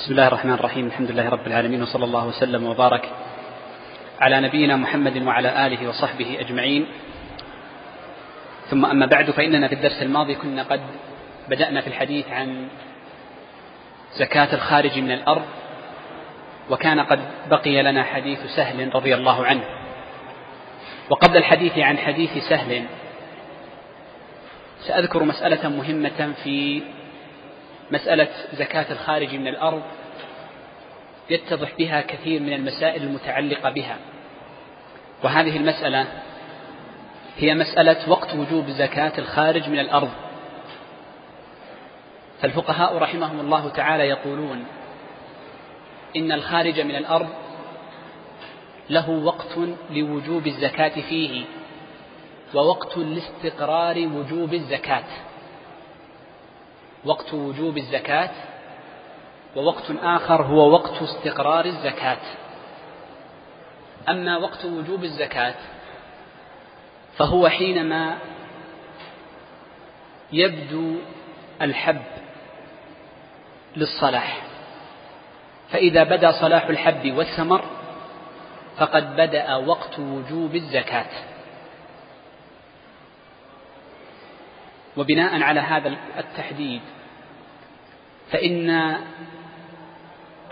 بسم الله الرحمن الرحيم. الحمد لله رب العالمين. وصلى الله وسلم وبارك على نبينا محمد وعلى آله وصحبه أجمعين. ثم أما بعد فإننا في الدرس الماضي كنا قد بدأنا في الحديث عن زكاة الخارج من الأرض وكان قد بقي لنا حديث سهل رضي الله عنه. وقبل الحديث عن حديث سهل سأذكر مسألة مهمة في مسألة زكاة الخارج من الأرض يتضح بها كثير من المسائل المتعلقة بها. وهذه المسألة هي مسألة وقت وجوب زكاة الخارج من الأرض. فالفقهاء رحمهم الله تعالى يقولون إن الخارج من الأرض له وقت لوجوب الزكاة فيه ووقت لاستقرار وجوب الزكاة. وقت وجوب الزكاة ووقت آخر هو وقت استقرار الزكاة. أما وقت وجوب الزكاة فهو حينما يبدو الحب للصلاح. فإذا بدا صلاح الحب والثمر فقد بدأ وقت وجوب الزكاة. وبناء على هذا التحديد فإن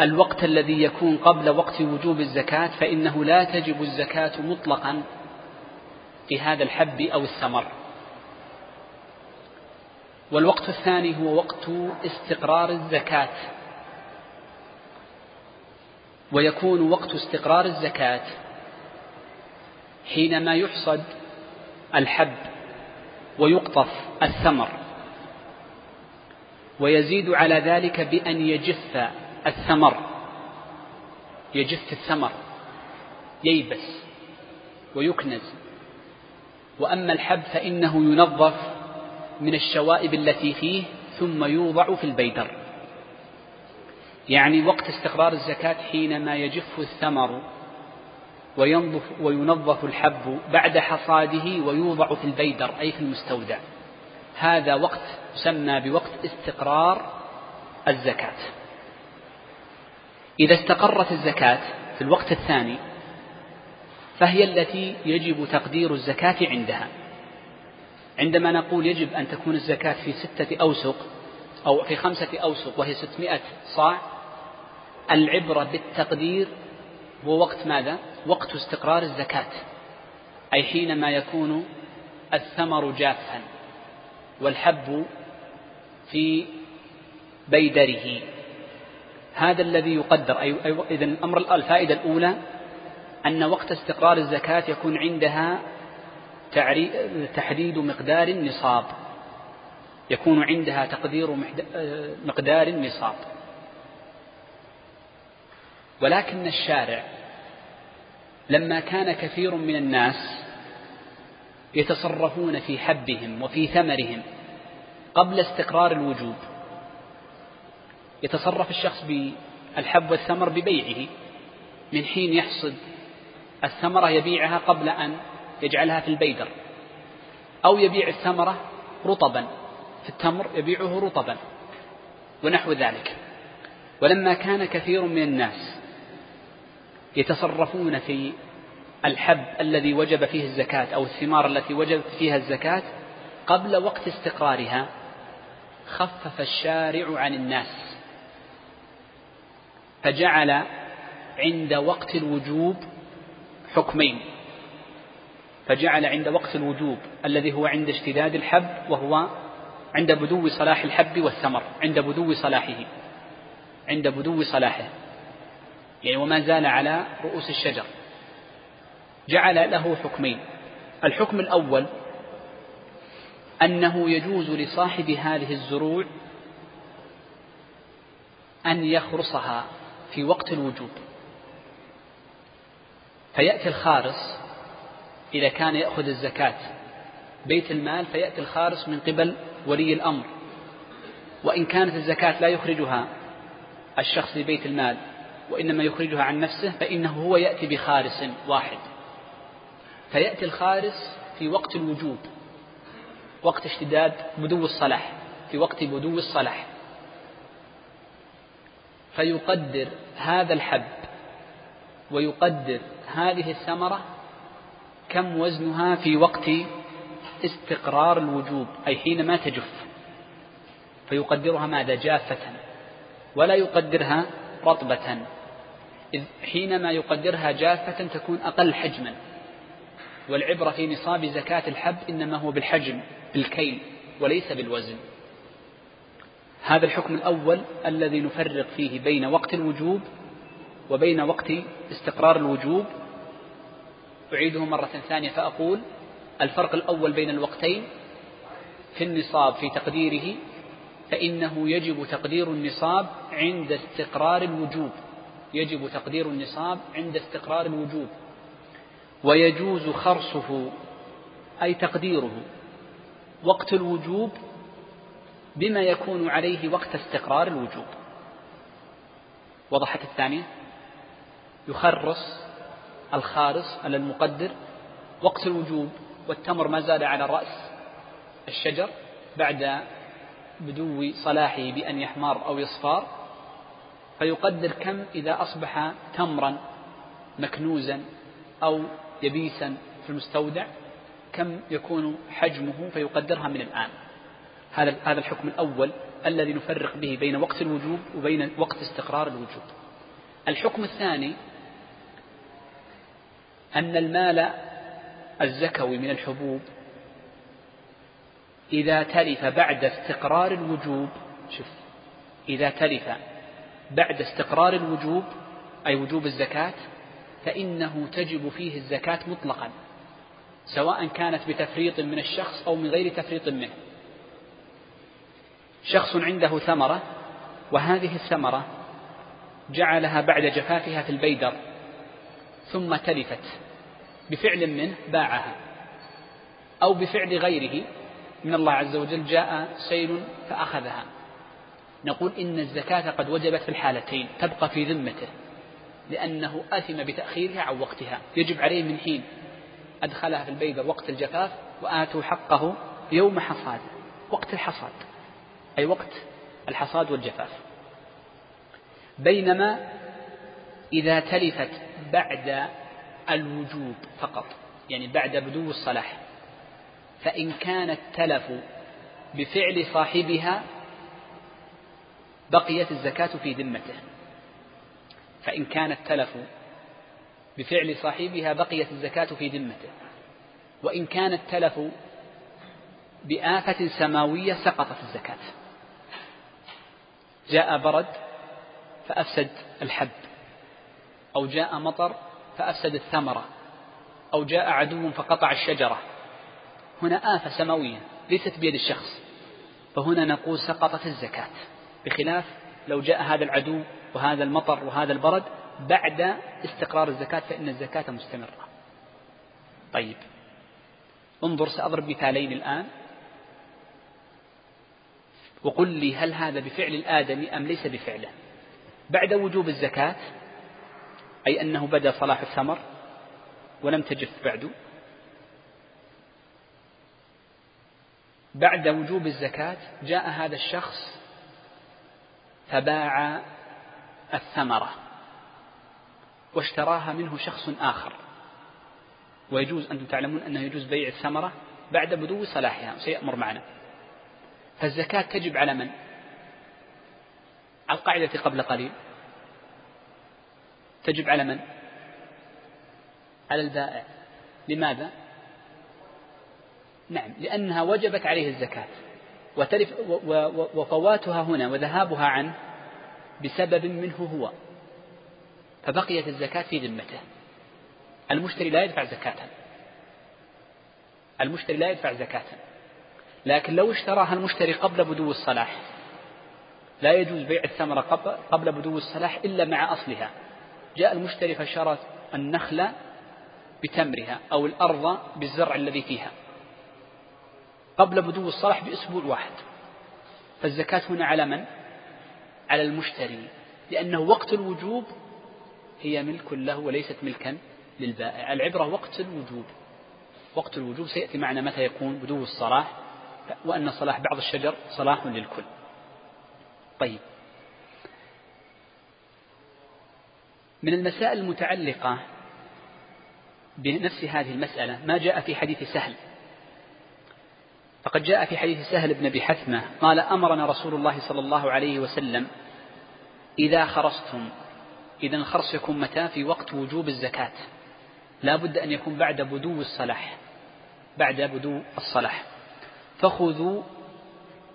الوقت الذي يكون قبل وقت وجوب الزكاة فإنه لا تجب الزكاة مطلقا في هذا الحب أو الثمر. والوقت الثاني هو وقت استقرار الزكاة. ويكون وقت استقرار الزكاة حينما يحصد الحب. ويقطف الثمر. ويزيد على ذلك بأن يجف الثمر. يجف الثمر. ييبس. ويكنز. وأما الحب فإنه ينظف من الشوائب التي فيه ثم يوضع في البيدر. يعني وقت استقرار الزكاة حينما يجف الثمر وينظف وينظف الحب بعد حصاده ويوضع في البيدر أي في المستودع. هذا وقت يسمى بوقت استقرار الزكاة. إذا استقرت الزكاة في الوقت الثاني فهي التي يجب تقدير الزكاة عندها. عندما نقول يجب أن تكون الزكاة في ستة أوسق أو في خمسة أوسق وهي ستمائة صاع العبرة بالتقدير هو وقت ماذا؟ وقت استقرار الزكاة. أي حينما يكون الثمر جافا والحب في بيدره. هذا الذي يقدر. أي إذا الأمر الفائدة الأولى أن وقت استقرار الزكاة يكون عندها تحديد مقدار النصاب. يكون عندها تقدير مقدار النصاب. ولكن الشارع لما كان كثير من الناس يتصرفون في حبهم وفي ثمرهم قبل استقرار الوجوب. يتصرف الشخص بالحب والثمر ببيعه من حين يحصد الثمرة يبيعها قبل أن يجعلها في البيدر أو يبيع الثمرة رطبا في التمر يبيعه رطبا ونحو ذلك. ولما كان كثير من الناس يتصرفون في الحب الذي وجب فيه الزكاة أو الثمار التي وجبت فيها الزكاة قبل وقت استقرارها خفف الشارع عن الناس. فجعل عند وقت الوجوب حكمين. فجعل عند وقت الوجوب الذي هو عند اشتداد الحب وهو عند بدو صلاح الحب والثمر عند بدو صلاحه عند بدو صلاحه. يعني وما زال على رؤوس الشجر. جعل له حكمين. الحكم الأول أنه يجوز لصاحب هذه الزروع أن يخرصها في وقت الوجوب. فيأتي الخارص إذا كان يأخذ الزكاة. بيت المال فيأتي الخارص من قبل ولي الأمر. وإن كانت الزكاة لا يخرجها الشخص لبيت المال وإنما يخرجها عن نفسه فإنه هو يأتي بخارس واحد. فيأتي الخارس في وقت الوجوب وقت اشتداد بدو الصلاح في وقت بدو الصلاح. فيقدر هذا الحب ويقدر هذه الثمرة كم وزنها في وقت استقرار الوجوب أي حينما تجف. فيقدرها ماذا؟ جافة. ولا يقدرها رطبة. إذ حينما يقدرها جافة تكون أقل حجما. والعبرة في نصاب زكاة الحب إنما هو بالحجم بالكيل وليس بالوزن. هذا الحكم الأول الذي نفرق فيه بين وقت الوجوب وبين وقت استقرار الوجوب. أعيده مرة ثانية فأقول الفرق الأول بين الوقتين في النصاب في تقديره فإنه يجب تقدير النصاب عند استقرار الوجوب. يجب تقدير النصاب عند استقرار الوجوب. ويجوز خرصه أي تقديره وقت الوجوب بما يكون عليه وقت استقرار الوجوب. وضحت الثانية يخرص الخارص على المقدر وقت الوجوب والتمر ما زال على رأس الشجر بعد بدو صلاحه بأن يحمر أو يصفار فيقدر كم إذا أصبح تمرا مكنوزا أو يبيسا في المستودع؟ كم يكون حجمه؟ فيقدرها من الآن. هذا هذا الحكم الأول الذي نفرق به بين وقت الوجوب وبين وقت استقرار الوجوب. الحكم الثاني أن المال الزكوي من الحبوب إذا تلف بعد استقرار الوجوب شوف إذا تلف بعد استقرار الوجوب أي وجوب الزكاة فإنه تجب فيه الزكاة مطلقا سواء كانت بتفريط من الشخص أو من غير تفريط منه. شخص عنده ثمرة وهذه الثمرة جعلها بعد جفافها في البيدر ثم تلفت بفعل منه باعها أو بفعل غيره من الله عز وجل جاء سيل فأخذها. نقول إن الزكاة قد وجبت في الحالتين تبقى في ذمته لأنه أثم بتأخيرها عن وقتها يجب عليه من حين أدخلها في البيضة وقت الجفاف وآتوا حقه يوم حصاد وقت الحصاد أي وقت الحصاد والجفاف. بينما إذا تلفت بعد الوجوب فقط يعني بعد بدو الصلاح فإن كان التلف بفعل صاحبها بقيت الزكاة في ذمته. فإن كان التلف بفعل صاحبها بقيت الزكاة في ذمته. وإن كان التلف بآفة سماوية سقطت الزكاة. جاء برد فأفسد الحب أو جاء مطر فأفسد الثمرة أو جاء عدو فقطع الشجرة. هنا آفة سماوية ليست بيد الشخص فهنا نقول سقطت الزكاة. بخلاف لو جاء هذا العدو وهذا المطر وهذا البرد بعد استقرار الزكاة فإن الزكاة مستمرة. طيب. انظر سأضرب مثالين الآن. وقل لي هل هذا بفعل الآدمي أم ليس بفعله؟ بعد وجوب الزكاة أي أنه بدأ صلاح الثمر ولم تجف بعد. بعد وجوب الزكاة جاء هذا الشخص فباع الثمرة واشتراها منه شخص آخر ويجوز أنتم تعلمون أنه يجوز بيع الثمرة بعد بدو صلاحها سيأمر معنا فالزكاة تجب على من؟ على القاعدة قبل قليل تجب على من؟ على البائع لماذا؟ نعم لأنها وجبت عليه الزكاة وتلف وفواتها هنا وذهابها عنه بسبب منه هو فبقيت الزكاة في ذمته. المشتري لا يدفع زكاة. المشتري لا يدفع زكاة. لكن لو اشتراها المشتري قبل بدو الصلاح لا يجوز بيع الثمرة قبل بدو الصلاح إلا مع أصلها. جاء المشتري فشرى النخلة بتمرها أو الأرض بالزرع الذي فيها. قبل بدو الصلاح بأسبوع واحد. فالزكاة هنا على من؟ على المشتري. لأنه وقت الوجوب هي ملك له وليست ملكا للبائع. العبرة وقت الوجوب. وقت الوجوب سيأتي معنا متى يكون بدو الصلاح وأن صلاح بعض الشجر صلاح للكل. طيب. من المسائل المتعلقة بنفس هذه المسألة ما جاء في حديث سهل. فقد جاء في حديث سهل بن أبي حثمة قال أمرنا رسول الله صلى الله عليه وسلم إذا خرصتم إذا الخرص يكون متى؟ في وقت وجوب الزكاة. لا بد أن يكون بعد بدو الصلاح بعد بدو الصلاح. فخذوا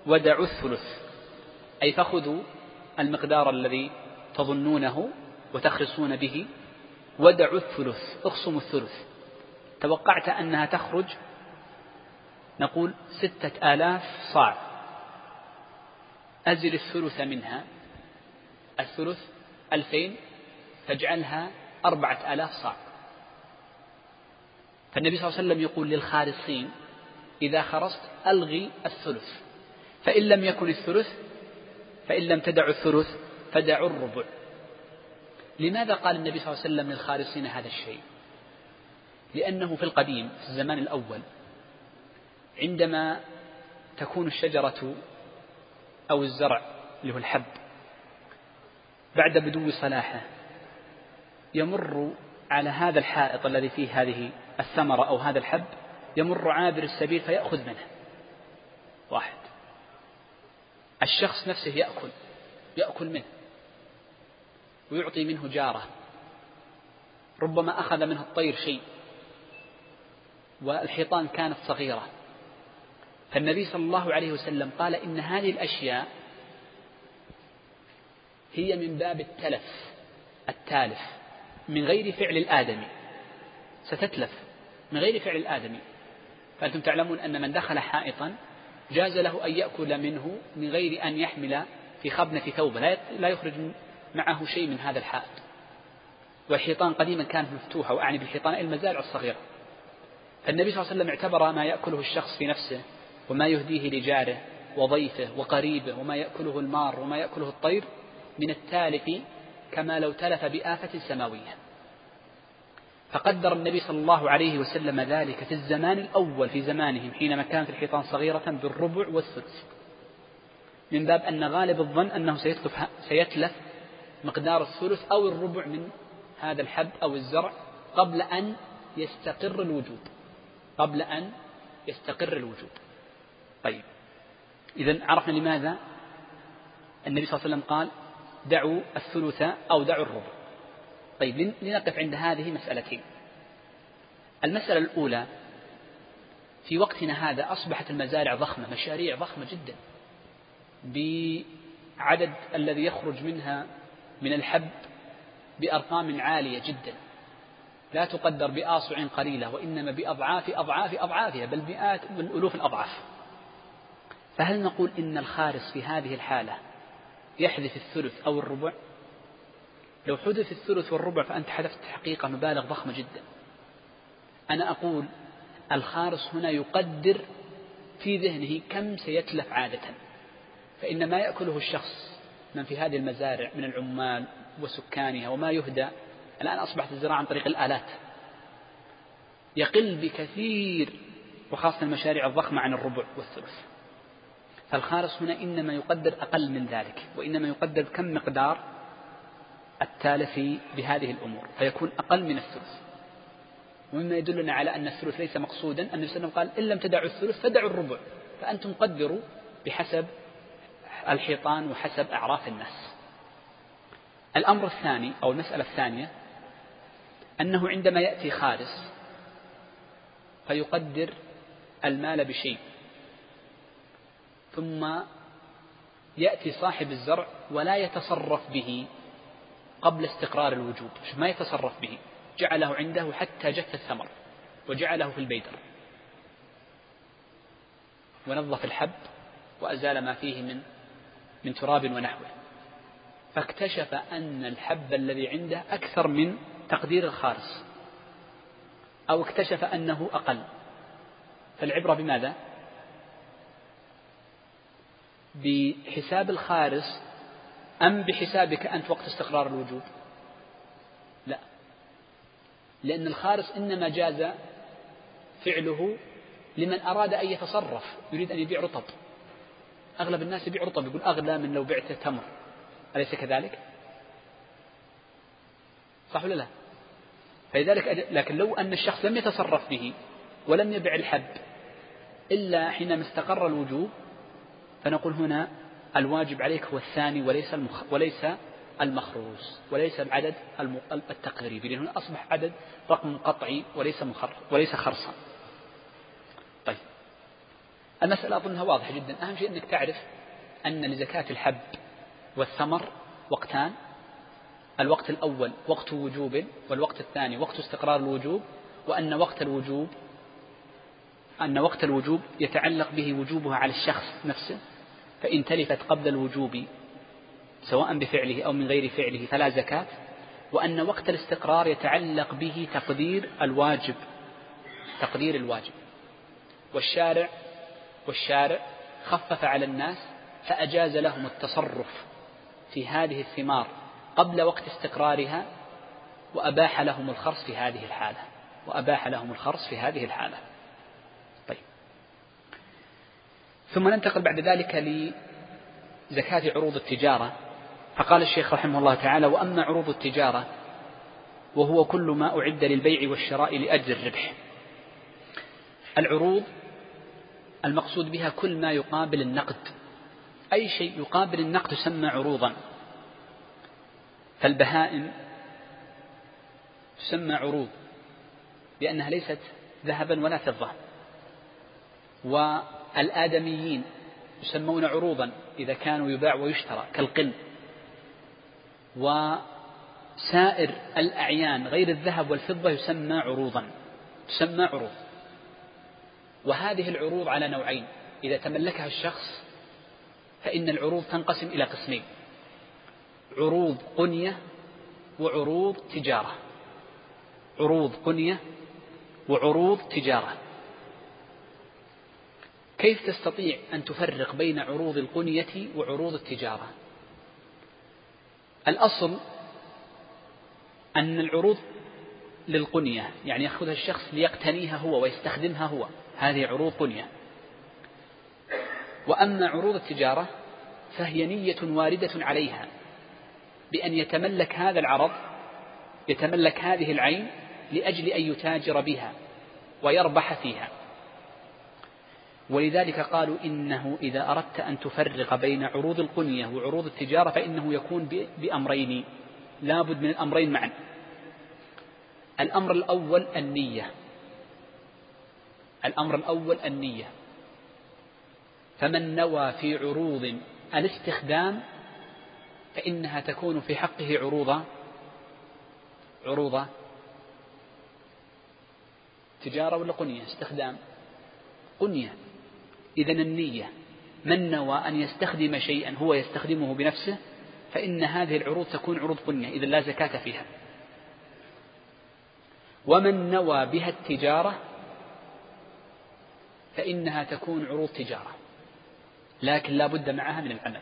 ودعوا الثلث أي فخذوا المقدار الذي تظنونه وتخرصون به ودعوا الثلث اخصموا الثلث. توقعت أنها تخرج نقول ستة آلاف صاع. أزل الثلث منها. الثلث ألفين فاجعلها أربعة آلاف صاع. فالنبي صلى الله عليه وسلم يقول للخارصين إذا خرصت ألغي الثلث. فإن لم يكن الثلث فإن لم تدعوا الثلث فدعوا الربع. لماذا قال النبي صلى الله عليه وسلم للخارصين هذا الشيء؟ لأنه في القديم في الزمان الأول عندما تكون الشجرة أو الزرع اللي هو الحب بعد بدو صلاحه يمر على هذا الحائط الذي فيه هذه الثمرة أو هذا الحب يمر عابر السبيل فيأخذ منه. واحد. الشخص نفسه يأكل يأكل منه ويعطي منه جاره. ربما أخذ منه الطير شيء والحيطان كانت صغيرة. فالنبي صلى الله عليه وسلم قال إن هذه الأشياء هي من باب التلف التالف من غير فعل الآدمي. ستتلف من غير فعل الآدمي. فأنتم تعلمون أن من دخل حائطا جاز له أن يأكل منه من غير أن يحمل في خبنة ثوبه. لا يخرج معه شيء من هذا الحائط. والحيطان قديما كانت مفتوحة وأعني بالحيطان المزارع الصغيرة. فالنبي صلى الله عليه وسلم اعتبر ما يأكله الشخص في نفسه وما يهديه لجاره وضيفه وقريبه وما يأكله المار وما يأكله الطير من التالف كما لو تلف بآفة سماوية. فقدر النبي صلى الله عليه وسلم ذلك في الزمان الأول في زمانهم حينما كانت الحيطان صغيرة بالربع والثلث من باب أن غالب الظن أنه سيتلف, سيتلف مقدار الثلث أو الربع من هذا الحب أو الزرع قبل أن يستقر الوجود. قبل أن يستقر الوجود. طيب. إذا عرفنا لماذا النبي صلى الله عليه وسلم قال دعوا الثلث أو دعوا الربع. طيب لنقف عند هذه مسألتين. المسألة الأولى في وقتنا هذا أصبحت المزارع ضخمة مشاريع ضخمة جدا بعدد الذي يخرج منها من الحب بأرقام عالية جدا. لا تقدر بآصع قليلة وإنما بأضعاف أضعاف أضعافها بل مئات بل ألوف الأضعاف. فهل نقول إن الخارس في هذه الحالة يحذف الثلث أو الربع؟ لو حدث الثلث والربع فأنت حذفت حقيقة مبالغ ضخمة جدا. أنا أقول الخارس هنا يقدر في ذهنه كم سيتلف عادة. فإن ما يأكله الشخص من في هذه المزارع من العمال وسكانها وما يهدى الآن أصبحت الزراعة عن طريق الآلات. يقل بكثير وخاصة المشاريع الضخمة عن الربع والثلث. فالخارص هنا إنما يقدر أقل من ذلك وإنما يقدر كم مقدار؟ التالف بهذه الأمور فيكون أقل من الثلث. ومما يدلنا على أن الثلث ليس مقصودا أن النبي قال إن لم تدعوا الثلث فدعوا الربع فأنتم قدروا بحسب الحيطان وحسب أعراف الناس. الأمر الثاني أو المسألة الثانية أنه عندما يأتي خارس فيقدر المال بشيء. ثم يأتي صاحب الزرع ولا يتصرف به قبل استقرار الوجوب ما يتصرف به جعله عنده حتى جف الثمر وجعله في البيدر ونظف الحب وأزال ما فيه من من تراب ونحوه. فاكتشف أن الحب الذي عنده أكثر من تقدير الخارس أو اكتشف أنه أقل. فالعبرة بماذا؟ بحساب الخارس أم بحسابك أنت وقت استقرار الوجود؟ لا. لأن الخارس إنما جاز فعله لمن أراد أن يتصرف يريد أن يبيع رطب. أغلب الناس يبيع رطب يقول أغلى من لو بعت تمر. أليس كذلك؟ صح ولا لا؟ فلذلك لكن لو أن الشخص لم يتصرف به ولم يبع الحب إلا حينما استقر الوجوب فنقول هنا الواجب عليك هو الثاني وليس المخ وليس المخروص وليس العدد التقريبي لأنه أصبح عدد رقم قطعي وليس مخر وليس خرصا. طيب. المسألة أظنها واضحة جدا. أهم شيء أنك تعرف أن لزكاة الحب والثمر وقتان. الوقت الأول وقت وجوب والوقت الثاني وقت استقرار الوجوب وأن وقت الوجوب أن وقت الوجوب يتعلق به وجوبها على الشخص نفسه. فإن تلفت قبل الوجوب سواء بفعله أو من غير فعله فلا زكاة وأن وقت الاستقرار يتعلق به تقدير الواجب تقدير الواجب. والشارع والشارع خفف على الناس فأجاز لهم التصرف في هذه الثمار قبل وقت استقرارها وأباح لهم الخرص في هذه الحالة وأباح لهم الخرص في هذه الحالة طيب ثم ننتقل بعد ذلك لزكاة عروض التجارة. فقال الشيخ رحمه الله تعالى وأما عروض التجارة وهو كل ما أعد للبيع والشراء لأجل الربح. العروض المقصود بها كل ما يقابل النقد. أي شيء يقابل النقد يسمى عروضا. فالبهائم تسمى عروض لأنها ليست ذهبا ولا فضة. والآدميين يسمون عروضا إذا كانوا يباع ويشترى كالقن. وسائر الأعيان غير الذهب والفضة يسمى عروضا تسمى عروض. وهذه العروض على نوعين إذا تملكها الشخص فإن العروض تنقسم إلى قسمين عروض قنية وعروض تجارة. عروض قنية وعروض تجارة. كيف تستطيع أن تفرق بين عروض القنية وعروض التجارة؟ الأصل أن العروض للقنية يعني يأخذها الشخص ليقتنيها هو ويستخدمها هو هذه عروض قنية. وأما عروض التجارة فهي نية واردة عليها بأن يتملك هذا العرض يتملك هذه العين لأجل أن يتاجر بها ويربح فيها. ولذلك قالوا إنه إذا أردت أن تفرق بين عروض القنية وعروض التجارة فإنه يكون بأمرين لابد من الأمرين معا. الأمر الأول النية. الأمر الأول النية. فمن نوى في عروض الاستخدام فإنها تكون في حقه عروض عروض تجارة ولا قنية؟ استخدام. قنية. إذا النية من نوى أن يستخدم شيئا هو يستخدمه بنفسه فإن هذه العروض تكون عروض قنية إذا لا زكاة فيها. ومن نوى بها التجارة فإنها تكون عروض تجارة لكن لا بد معها من العمل.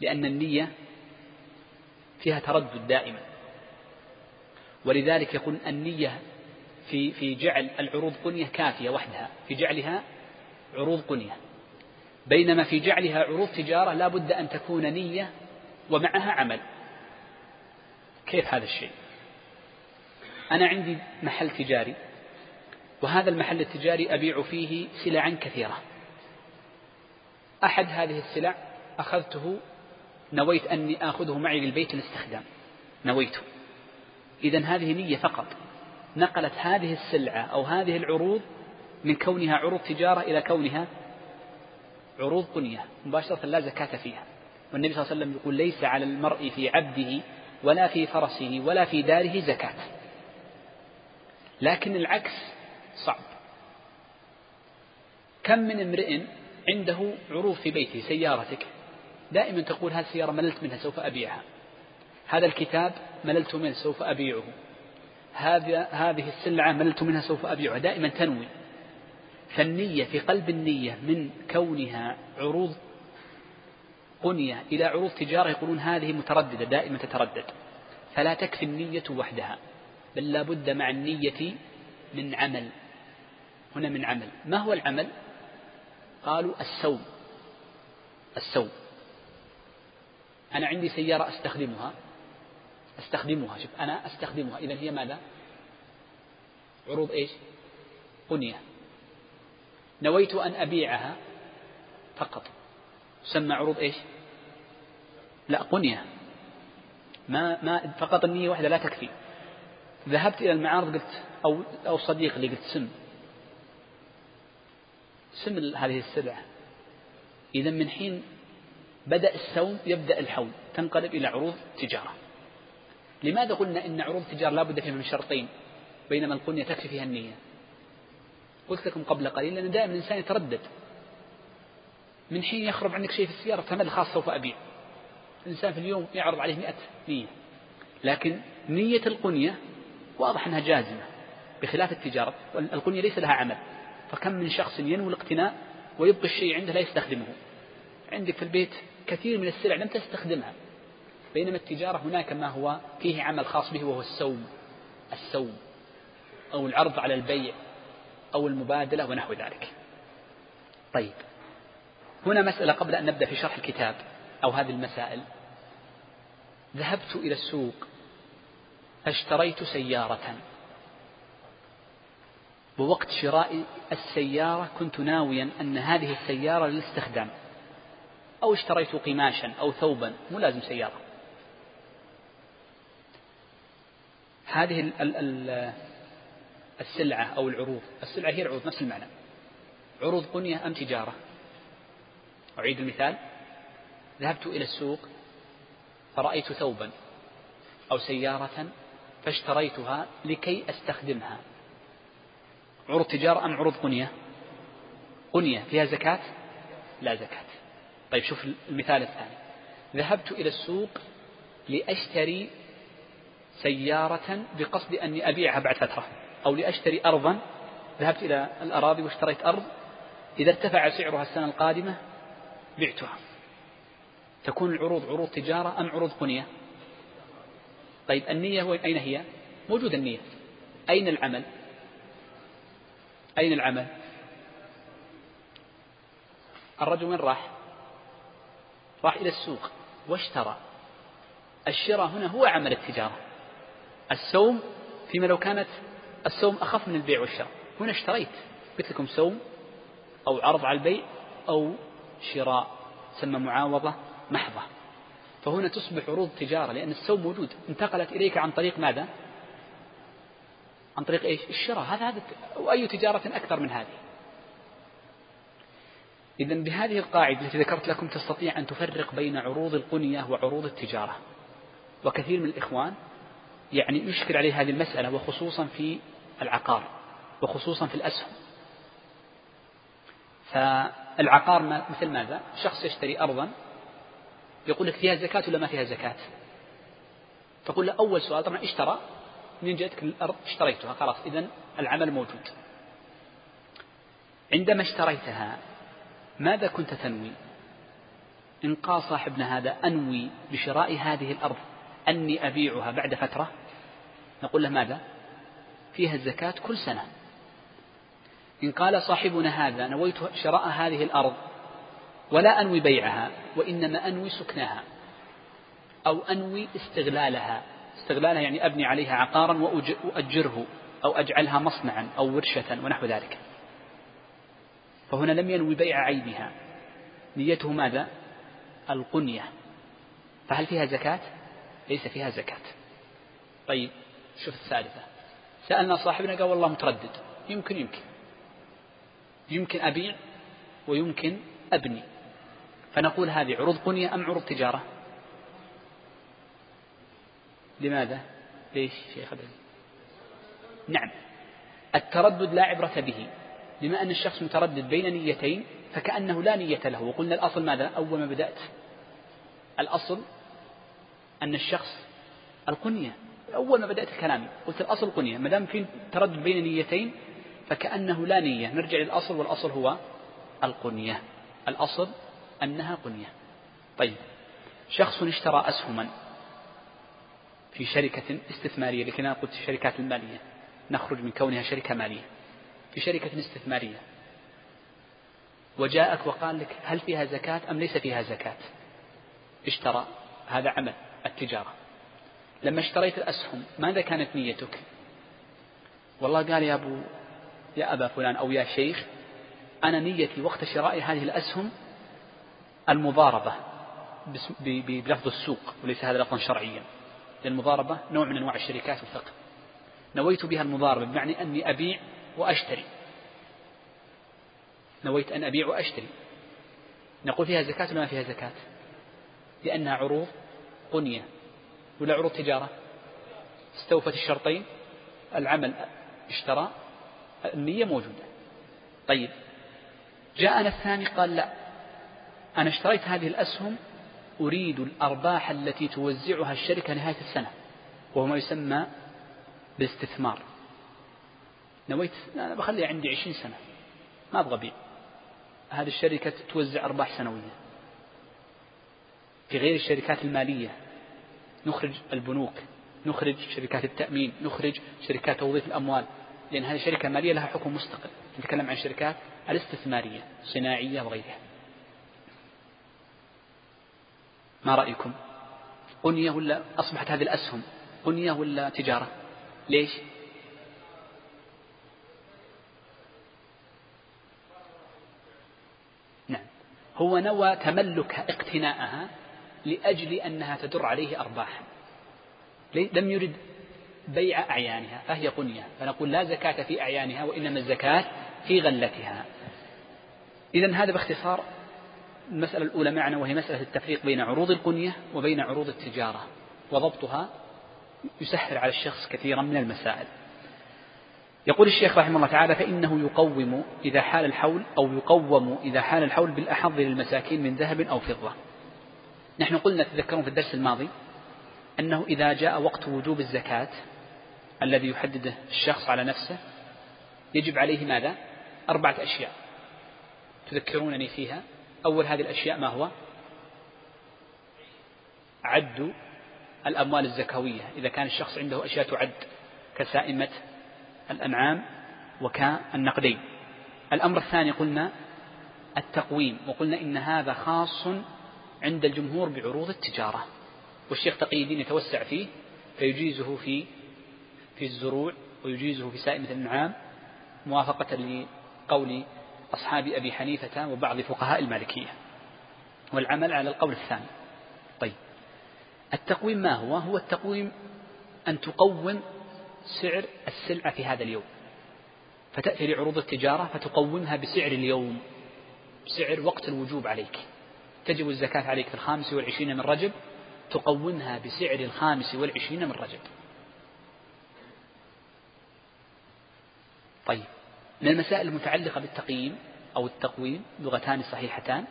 لأن النية فيها تردد دائما. ولذلك يقول النية في في جعل العروض قنية كافية وحدها في جعلها عروض قنية. بينما في جعلها عروض تجارة لا بد أن تكون نية ومعها عمل. كيف هذا الشيء؟ أنا عندي محل تجاري وهذا المحل التجاري أبيع فيه سلعا كثيرة. أحد هذه السلع أخذته نويت أني آخذه معي للبيت للاستخدام. نويته. إذا هذه نية فقط. نقلت هذه السلعة أو هذه العروض من كونها عروض تجارة إلى كونها عروض قنية مباشرة لا زكاة فيها. والنبي صلى الله عليه وسلم يقول ليس على المرء في عبده ولا في فرسه ولا في داره زكاة. لكن العكس صعب. كم من امرئ عنده عروض في بيته سيارتك دائما تقول هذه السيارة مللت منها سوف أبيعها. هذا الكتاب مللت منه سوف أبيعه. هذه السلعة مللت منها سوف أبيعها. دائما تنوي. فالنية في قلب النية من كونها عروض قنية إلى عروض تجارة يقولون هذه مترددة دائما تتردد. فلا تكفي النية وحدها بل لا بد مع النية من عمل. هنا من عمل. ما هو العمل؟ قالوا السوم. السوم. أنا عندي سيارة أستخدمها. أستخدمها. شوف أنا أستخدمها. إذا هي ماذا؟ عروض إيش؟ قنية. نويت أن أبيعها فقط. تسمى عروض إيش؟ لا قنية. ما ما فقط النية واحدة لا تكفي. ذهبت إلى المعارض قلت أو أو صديق لي قلت سم. سم هذه السلعة. إذا من حين بدأ السوم يبدأ الحول تنقلب إلى عروض تجارة. لماذا قلنا إن عروض التجارة لا بد فيها من شرطين بينما القنية تكفي فيها النية؟ قلت لكم قبل قليل أن دائما الإنسان يتردد. من حين يخرب عندك شيء في السيارة فماذا خاص سوف أبيع. الإنسان في اليوم يعرض عليه مئة نية. لكن نية القنية واضح أنها جازمة بخلاف التجارة. القنية ليس لها عمل. فكم من شخص ينوي الاقتناء ويبقي الشيء عنده لا يستخدمه. عندك في البيت كثير من السلع لم تستخدمها. بينما التجارة هناك ما هو فيه عمل خاص به وهو السوم السوم أو العرض على البيع أو المبادلة ونحو ذلك. طيب هنا مسألة قبل أن نبدأ في شرح الكتاب أو هذه المسائل. ذهبت إلى السوق فاشتريت سيارة. ووقت شراء السيارة كنت ناويا أن هذه السيارة للاستخدام. أو اشتريت قماشا أو ثوبا مو لازم سيارة. هذه السلعة أو العروض. السلعة هي العروض نفس المعنى. عروض قنية أم تجارة؟ أعيد المثال. ذهبت إلى السوق فرأيت ثوبا أو سيارة فاشتريتها لكي أستخدمها. عروض تجارة أم عروض قنية قنية فيها زكاة؟ لا زكاة. طيب شوف المثال الثاني. ذهبت إلى السوق لأشتري سيارة بقصد أني أبيعها بعد فترة أو لأشتري أرضا. ذهبت إلى الأراضي واشتريت أرض. إذا ارتفع سعرها السنة القادمة بعتها. تكون العروض عروض تجارة أم عروض قنية طيب النية أين هي؟ موجودة النية. أين العمل؟ أين العمل؟ الرجل وين راح؟ راح إلى السوق واشترى. الشراء هنا هو عمل التجارة. السوم فيما لو كانت السوم أخف من البيع والشراء. هنا اشتريت. قلت لكم سوم أو عرض على البيع أو شراء. سمى معاوضة محضة. فهنا تصبح عروض تجارة لأن السوم موجود. انتقلت إليك عن طريق ماذا؟ عن طريق إيش؟ الشراء. هذا هذا وأي تجارة أكثر من هذه. إذا بهذه القاعدة التي ذكرت لكم تستطيع أن تفرق بين عروض القنية وعروض التجارة. وكثير من الإخوان يعني يشكل عليه هذه المسألة وخصوصا في العقار وخصوصا في الأسهم. فالعقار مثل ماذا؟ شخص يشتري أرضا يقول لك فيها زكاة ولا ما فيها زكاة؟ تقول له أول سؤال طبعا اشترى من جئتك الأرض؟ اشتريتها خلاص إذا العمل موجود. عندما اشتريتها ماذا كنت تنوي؟ إن قال صاحبنا هذا أنوي بشراء هذه الأرض أني أبيعها بعد فترة؟ نقول له ماذا؟ فيها الزكاة كل سنة. إن قال صاحبنا هذا نويت شراء هذه الأرض ولا أنوي بيعها وإنما أنوي سكنها أو أنوي استغلالها. استغلالها يعني أبني عليها عقارا وأؤجره أو أجعلها مصنعا أو ورشة ونحو ذلك. فهنا لم ينوي بيع عيبها نيته ماذا؟ القنية. فهل فيها زكاة؟ ليس فيها زكاة. طيب. شوف الثالثة. سألنا صاحبنا قال والله متردد. يمكن يمكن. يمكن أبيع ويمكن أبني. فنقول هذه عروض قنية أم عروض تجارة؟ لماذا؟ ليش شيخ أبني نعم. التردد لا عبرة به. بما أن الشخص متردد بين نيتين فكأنه لا نية له. وقلنا الأصل ماذا؟ أول ما بدأت. الأصل أن الشخص القنية أول ما بدأت كلامي قلت الأصل قنية ما دام في تردد بين نيتين فكأنه لا نية. نرجع للأصل والأصل هو القنية الأصل أنها قنية طيب شخص اشترى أسهما في شركة استثمارية لكن أنا قلت الشركات المالية نخرج من كونها شركة مالية. في شركة استثمارية. وجاءك وقال لك هل فيها زكاة أم ليس فيها زكاة؟ اشترى. هذا عمل التجارة. لما اشتريت الأسهم ماذا كانت نيتك؟ والله قال يا أبو يا أبا فلان أو يا شيخ أنا نيتي وقت شراء هذه الأسهم المضاربة بلفظ السوق وليس هذا لفظا شرعيا. المضاربة نوع من أنواع الشركات والفقه. نويت بها المضاربة بمعنى أني أبيع وأشتري. نويت أن أبيع وأشتري. نقول فيها زكاة ولا ما فيها زكاة؟ لأنها عروض قنية. ولا عروض تجارة. استوفت الشرطين العمل اشترى النية موجودة. طيب جاءنا الثاني قال لا أنا اشتريت هذه الأسهم أريد الأرباح التي توزعها الشركة نهاية السنة وهو ما يسمى بالاستثمار نويت أنا بخليها عندي عشرين سنة ما أبغى أبيع. هذه الشركة توزع أرباح سنوية في غير الشركات المالية. نخرج البنوك نخرج شركات التأمين نخرج شركات توظيف الأموال. لأن هذه الشركة المالية لها حكم مستقل. نتكلم عن الشركات الاستثمارية الصناعية وغيرها. ما رأيكم؟ قنية ولا أصبحت هذه الأسهم؟ قنية ولا تجارة؟ ليش؟ نعم. هو نوى تملك اقتناءها لأجل أنها تدر عليه أرباحا لم يرد بيع أعيانها فهي قنية. فنقول لا زكاة في أعيانها وإنما الزكاة في غلتها. إذا هذا باختصار المسألة الأولى معنا وهي مسألة التفريق بين عروض القنية وبين عروض التجارة. وضبطها يسهل على الشخص كثيرا من المسائل. يقول الشيخ رحمه الله تعالى فإنه يقوم إذا حال الحول أو يقوم إذا حال الحول بالأحظ للمساكين من ذهب أو فضة. نحن قلنا تذكرون في الدرس الماضي أنه إذا جاء وقت وجوب الزكاة الذي يحدده الشخص على نفسه يجب عليه ماذا؟ أربعة أشياء تذكرونني فيها أول هذه الأشياء ما هو؟ عد الأموال الزكوية إذا كان الشخص عنده أشياء تعد كسائمة الأنعام وكالنقدين الأمر الثاني قلنا التقويم وقلنا إن هذا خاص عند الجمهور بعروض التجارة. والشيخ تقي الدين يتوسع فيه فيجيزه في في الزروع ويجيزه في سائمة الأنعام موافقة لقول أصحاب أبي حنيفة وبعض فقهاء المالكية. والعمل على القول الثاني. طيب. التقويم ما هو؟ هو التقويم أن تقوم سعر السلعة في هذا اليوم. فتأتي لعروض التجارة فتقومها بسعر اليوم. بسعر وقت الوجوب عليك. تجب الزكاة عليك في الخامس والعشرين من رجب تقومها بسعر الخامس والعشرين من رجب. طيب من المسائل المتعلقة بالتقييم أو التقويم لغتان صحيحتان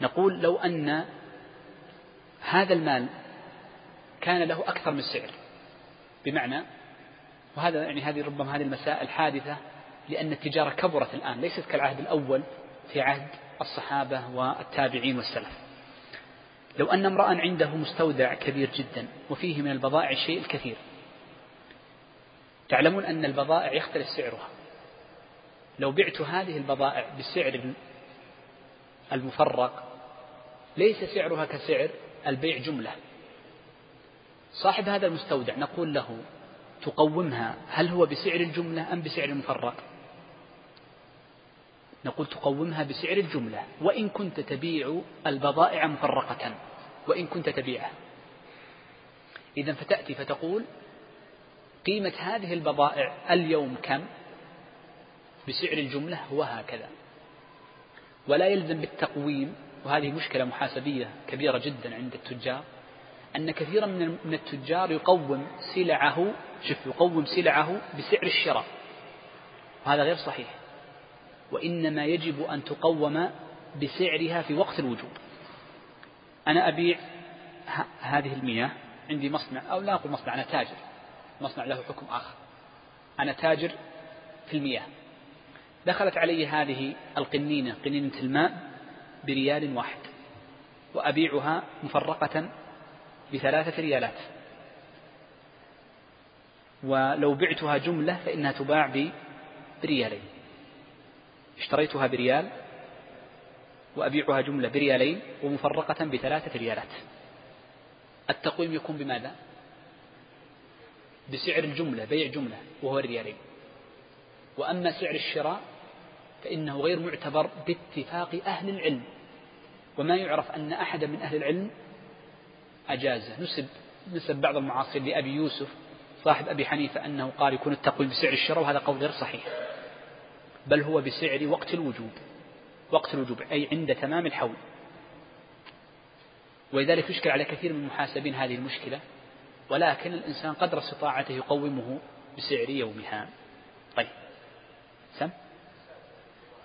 نقول لو أن هذا المال كان له أكثر من سعر بمعنى وهذا يعني هذه ربما هذه المسائل حادثة لأن التجارة كبرت الآن ليست كالعهد الأول في عهد الصحابة والتابعين والسلف. لو أن امرأ عنده مستودع كبير جدا وفيه من البضائع الشيء الكثير تعلمون أن البضائع يختلف سعرها. لو بعت هذه البضائع بسعر المفرق ليس سعرها كسعر البيع جملة. صاحب هذا المستودع نقول له تقومها هل هو بسعر الجملة أم بسعر المفرق؟ نقول تقومها بسعر الجملة. وإن كنت تبيع البضائع مفرقة. وإن كنت تبيعها. إذا فتأتي فتقول قيمة هذه البضائع اليوم كم؟ بسعر الجملة هو هكذا. ولا يلزم بالتقويم وهذه مشكلة محاسبية كبيرة جدا عند التجار أن كثيرا من التجار يقوم سلعه شوف يقوم سلعه بسعر الشراء. وهذا غير صحيح. وإنما يجب أن تقوم بسعرها في وقت الوجوب. أنا أبيع هذه المياه عندي مصنع أو لا أقول مصنع أنا تاجر. مصنع له حكم آخر. أنا تاجر في المياه. دخلت علي هذه القنينة قنينة الماء بريال واحد وأبيعها مفرقة بثلاثة ريالات. ولو بعتها جملة فإنها تباع بريالين. اشتريتها بريال وأبيعها جملة بريالين ومفرقة بثلاثة ريالات. التقويم يكون بماذا؟ بسعر الجملة بيع جملة وهو الريالين. وأما سعر الشراء فإنه غير معتبر باتفاق أهل العلم. وما يعرف أن أحدا من أهل العلم أجازه. نسب نسب بعض المعاصرين لأبي يوسف صاحب أبي حنيفة أنه قال يكون التقويم بسعر الشراء وهذا قول غير صحيح. بل هو بسعر وقت الوجوب وقت الوجوب أي عند تمام الحول. ولذلك يشكل على كثير من المحاسبين هذه المشكلة ولكن الإنسان قدر استطاعته يقومه بسعر يومها. طيب سم؟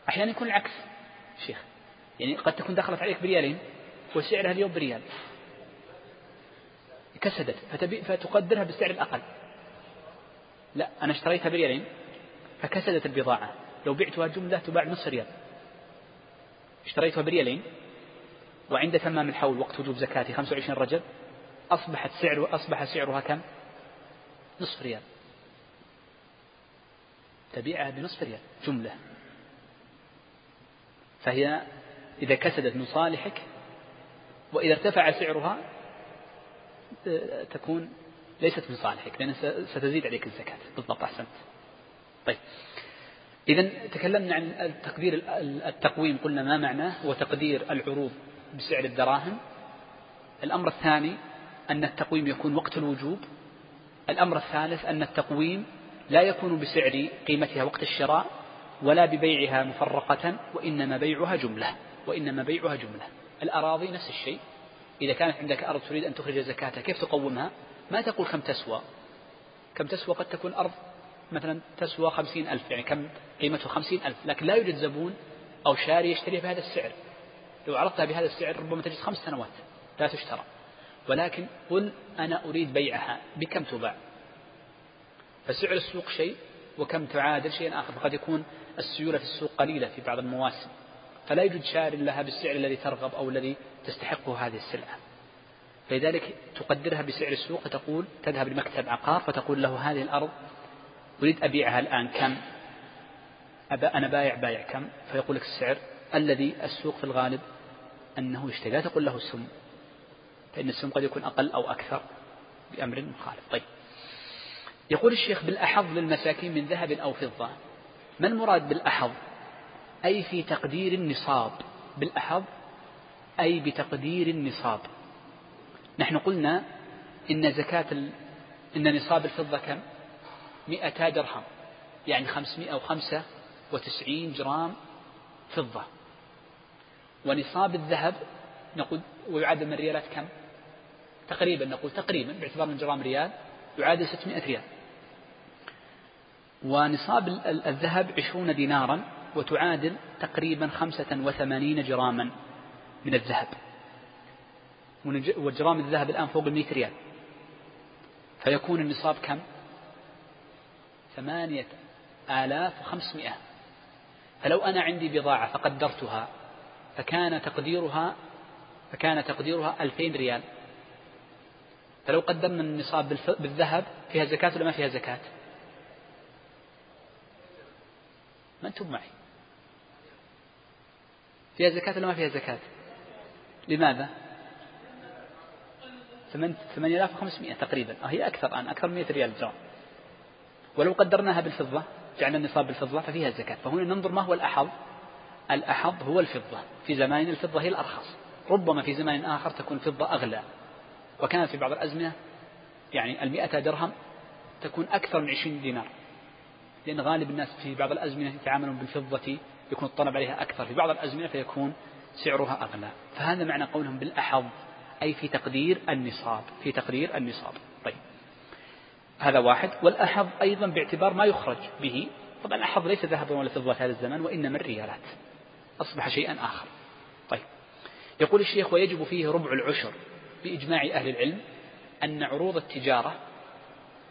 أحيانا يكون العكس شيخ. يعني قد تكون دخلت عليك بريالين وسعرها اليوم بريال. كسدت فتبي فتقدرها بالسعر الأقل. لا أنا اشتريتها بريالين فكسدت البضاعة. لو بعتها جملة تباع نصف ريال. اشتريتها بريالين وعند تمام الحول وقت وجوب زكاتي؟ 25 رجب أصبحت سعر أصبح سعرها كم؟ نصف ريال. تبيعها بنصف ريال جملة. فهي إذا كسدت من صالحك وإذا ارتفع سعرها تكون ليست من صالحك لأن ستزيد عليك الزكاة. بالضبط أحسنت. طيب. إذا تكلمنا عن تقدير التقويم قلنا ما معناه؟ هو تقدير العروض بسعر الدراهم. الأمر الثاني أن التقويم يكون وقت الوجوب. الأمر الثالث أن التقويم لا يكون بسعر قيمتها وقت الشراء ولا ببيعها مفرقة وإنما بيعها جملة وإنما بيعها جملة. الأراضي نفس الشيء. إذا كانت عندك أرض تريد أن تخرج زكاتها كيف تقومها؟ ما تقول كم تسوى كم تسوى قد تكون أرض مثلا تسوى خمسين ألف يعني كم؟ قيمته خمسين ألف. لكن لا يوجد زبون أو شاري يشتريها بهذا السعر. لو عرضتها بهذا السعر ربما تجد خمس سنوات لا تشترى. ولكن قل أنا أريد بيعها بكم تباع؟ فسعر السوق شيء وكم تعادل شيء آخر. فقد يكون السيولة في السوق قليلة في بعض المواسم. فلا يوجد شار لها بالسعر الذي ترغب أو الذي تستحقه هذه السلعة. فلذلك تقدرها بسعر السوق فتقول تذهب لمكتب عقار فتقول له هذه الأرض أريد أبيعها الآن كم؟ أبا أنا بايع بايع كم؟ فيقول لك السعر الذي السوق في الغالب أنه يشتري. لا تقول له السم فإن السم قد يكون أقل أو أكثر بأمر مخالف. طيب. يقول الشيخ بالأحظ للمساكين من ذهب أو فضة ما المراد بالأحظ؟ أي في تقدير النصاب. بالأحظ أي بتقدير النصاب. نحن قلنا إن زكاة ال... إن نصاب الفضة كم؟ مئتا درهم. يعني خمسمائة وخمسة وتسعين جرام فضة. ونصاب الذهب نقول ويعادل من ريالات كم؟ تقريبا نقول تقريبا باعتبار من جرام ريال يعادل 600 ريال. ونصاب الذهب عشرون دينارا وتعادل تقريبا خمسة وثمانين جراما من الذهب. وجرام الذهب الآن فوق المئة ريال. فيكون النصاب كم؟ ثمانية آلاف وخمسمائة. فلو أنا عندي بضاعة فقدرتها فكان تقديرها فكان تقديرها ألفين ريال. فلو قدرنا النصاب بالذهب فيها زكاة ولا ما فيها زكاة؟ ما أنتم معي. فيها زكاة ولا ما فيها زكاة؟ لماذا؟ ثمانية آلاف وخمسمائة تقريبا. آه، هي أكثر الآن أكثر من 100 ريال جرام. ولو قدرناها بالفضة جعلنا النصاب بالفضة ففيها الزكاة. فهنا ننظر ما هو الأحظ؟ الأحظ هو الفضة. في زمان الفضة هي الأرخص. ربما في زمان آخر تكون الفضة أغلى. وكانت في بعض الأزمنة يعني المئة درهم تكون أكثر من عشرين دينار. لأن غالب الناس في بعض الأزمنة يتعاملون بالفضة يكون الطلب عليها أكثر. في بعض الأزمنة فيكون سعرها أغلى. فهذا معنى قولهم بالأحظ أي في تقدير النصاب. في تقدير النصاب. طيب. هذا واحد. والأحظ أيضا باعتبار ما يخرج به. طبعا الأحظ ليس ذهبا ولا فضة هذا الزمان وإنما الريالات. أصبح شيئا آخر. طيب. يقول الشيخ ويجب فيه ربع العشر بإجماع أهل العلم أن عروض التجارة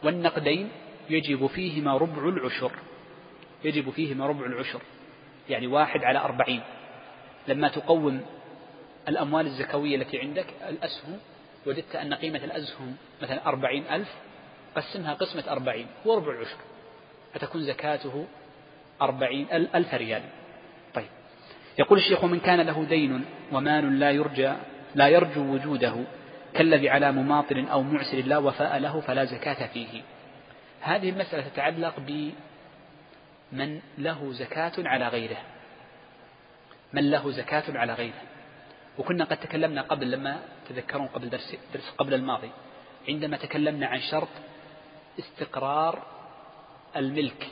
والنقدين يجب فيهما ربع العشر. يجب فيهما ربع العشر. يعني واحد على أربعين. لما تقوم الأموال الزكوية التي عندك الأسهم وجدت أن قيمة الأسهم مثلا أربعين ألف قسمها قسمة أربعين هو ربع العشر فتكون زكاته أربعين ألف ريال. طيب. يقول الشيخ ومن كان له دين ومال لا يرجى لا يرجو وجوده كالذي على مماطل أو معسر لا وفاء له فلا زكاة فيه. هذه المسألة تتعلق بمن له زكاة على غيره. من له زكاة على غيره. وكنا قد تكلمنا قبل لما تذكرون قبل درس, درس قبل الماضي عندما تكلمنا عن شرط استقرار الملك.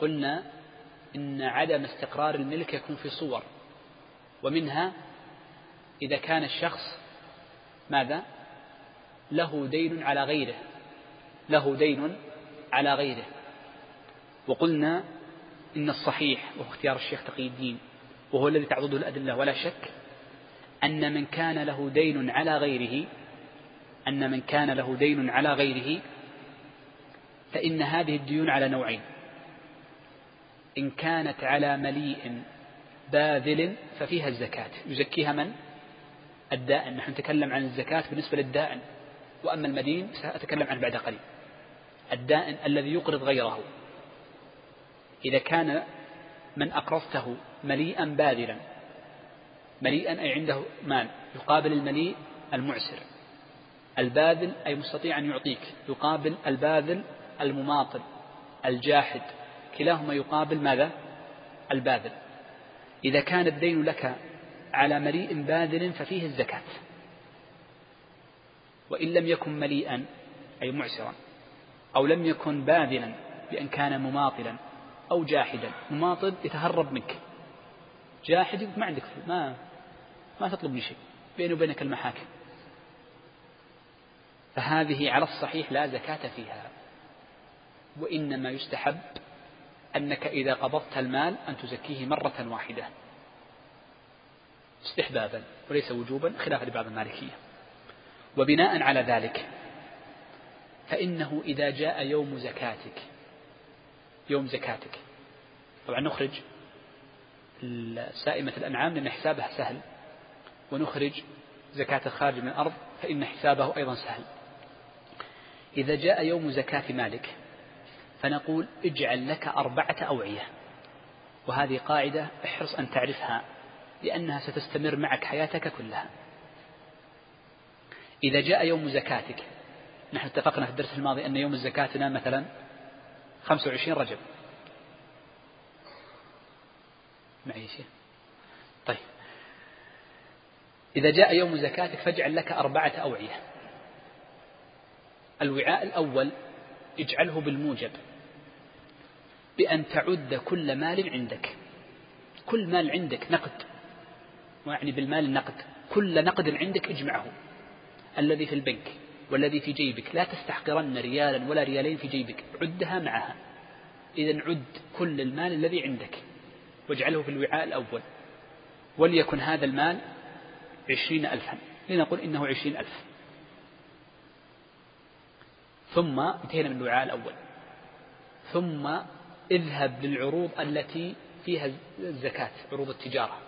قلنا إن عدم استقرار الملك يكون في صور ومنها إذا كان الشخص ماذا؟ له دين على غيره له دين على غيره. وقلنا إن الصحيح وهو اختيار الشيخ تقي الدين وهو الذي تعضده الأدلة ولا شك أن من كان له دين على غيره أن من كان له دين على غيره فإن هذه الديون على نوعين. إن كانت على مليء باذل ففيها الزكاة. يزكيها من؟ الدائن. نحن نتكلم عن الزكاة بالنسبة للدائن. وأما المدين سأتكلم عنه بعد قليل. الدائن الذي يقرض غيره. إذا كان من أقرضته مليئا باذلا مليئا أي عنده مال يقابل المليء المعسر. الباذل أي مستطيع أن يعطيك يقابل الباذل المماطل الجاحد. كلاهما يقابل ماذا؟ الباذل. إذا كان الدين لك على مليء باذل ففيه الزكاة. وإن لم يكن مليئا أي معسرا أو لم يكن باذلا بأن كان مماطلا أو جاحدا مماطل يتهرب منك. جاحد ما عندك ما ما تطلب مني شيء بيني وبينك المحاكم. فهذه على الصحيح لا زكاة فيها. وإنما يستحب أنك إذا قبضت المال أن تزكيه مرة واحدة. استحبابا وليس وجوبا خلافا لبعض المالكية. وبناء على ذلك فإنه إذا جاء يوم زكاتك يوم زكاتك طبعا نخرج سائمة الأنعام لأن حسابها سهل ونخرج زكاة الخارج من الأرض فإن حسابه أيضا سهل. إذا جاء يوم زكاة مالك فنقول اجعل لك أربعة أوعية. وهذه قاعدة احرص أن تعرفها لأنها ستستمر معك حياتك كلها. إذا جاء يوم زكاتك نحن اتفقنا في الدرس الماضي أن يوم زكاتنا مثلا 25 رجب. معي شيء طيب. إذا جاء يوم زكاتك فاجعل لك أربعة أوعية. الوعاء الأول اجعله بالموجب بأن تعد كل مال عندك كل مال عندك نقد يعني بالمال النقد كل نقد عندك اجمعه الذي في البنك والذي في جيبك لا تستحقرن ريالا ولا ريالين في جيبك عدها معها إذا عد كل المال الذي عندك واجعله في الوعاء الأول وليكن هذا المال عشرين ألفا لنقول إنه عشرين ألف. ثم انتهينا من الوعاء الأول. ثم اذهب للعروض التي فيها الزكاة عروض التجارة.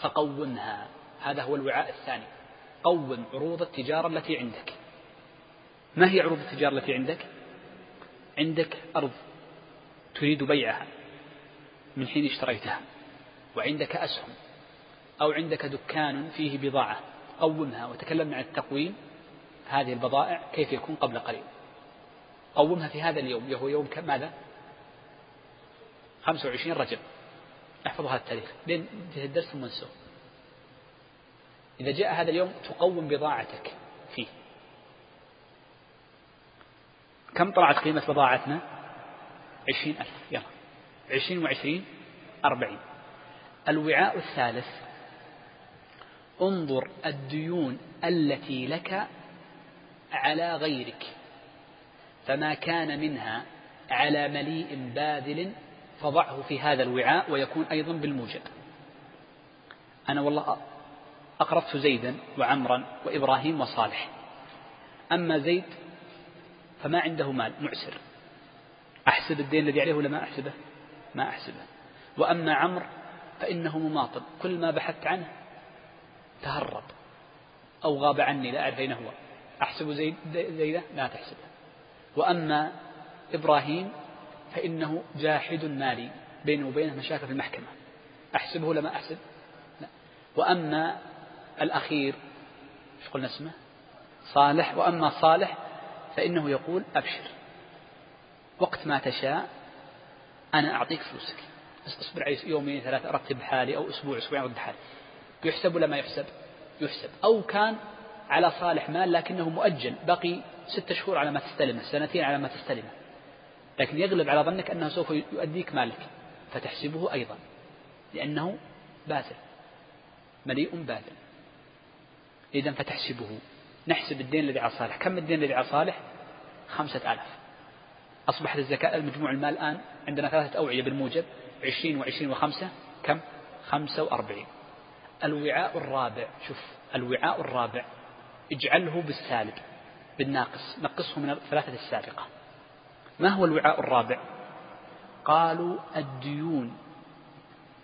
فقومها. هذا هو الوعاء الثاني. قوم عروض التجارة التي عندك. ما هي عروض التجارة التي عندك؟ عندك أرض تريد بيعها من حين اشتريتها وعندك أسهم أو عندك دكان فيه بضاعة. قومها وتكلمنا عن التقويم. هذه البضائع كيف يكون قبل قليل. قومها في هذا اليوم وهو يوم كم ماذا؟ 25 رجب احفظوا هذا التاريخ. لين الدرس ثم انسوه إذا جاء هذا اليوم تقوم بضاعتك فيه. كم طلعت قيمة بضاعتنا؟ عشرين ألف. يلا. عشرين وعشرين أربعين. الوعاء الثالث انظر الديون التي لك على غيرك. فما كان منها على مليء باذل فضعه في هذا الوعاء ويكون أيضا بالموجب. أنا والله أقرضت زيدا وعمرا وإبراهيم وصالح. أما زيد فما عنده مال معسر. أحسب الدين الذي عليه ولا ما أحسبه؟ ما أحسبه. وأما عمرو فإنه مماطل كل ما بحثت عنه تهرب أو غاب عني لا أعرف أين هو. أحسب زيد زيدة؟ لا تحسبه. وأما إبراهيم فإنه جاحد مالي بينه وبينه مشاكل في المحكمة. أحسبه ولا ما أحسب؟ لا. وأما الأخير إيش قلنا اسمه؟ صالح. وأما صالح فإنه يقول أبشر. وقت ما تشاء أنا أعطيك فلوسك. اصبر علي يومين ثلاثة أرتب حالي أو أسبوع أسبوعين أرد حالي. يحسب ولا ما يحسب؟ يحسب. أو كان على صالح مال لكنه مؤجل بقي ستة شهور على ما تستلمه سنتين على ما تستلمه. لكن يغلب على ظنك أنه سوف يؤديك مالك فتحسبه أيضا لأنه باذل مليء باذل إذا فتحسبه. نحسب الدين الذي على صالح. كم الدين الذي على صالح؟ خمسة آلاف. أصبحت الزكاة المجموع المال الآن عندنا ثلاثة أوعية بالموجب عشرين وعشرين وخمسة كم؟ خمسة وأربعين. الوعاء الرابع شوف الوعاء الرابع اجعله بالسالب. بالناقص نقصه من الثلاثة السابقة. ما هو الوعاء الرابع؟ قالوا الديون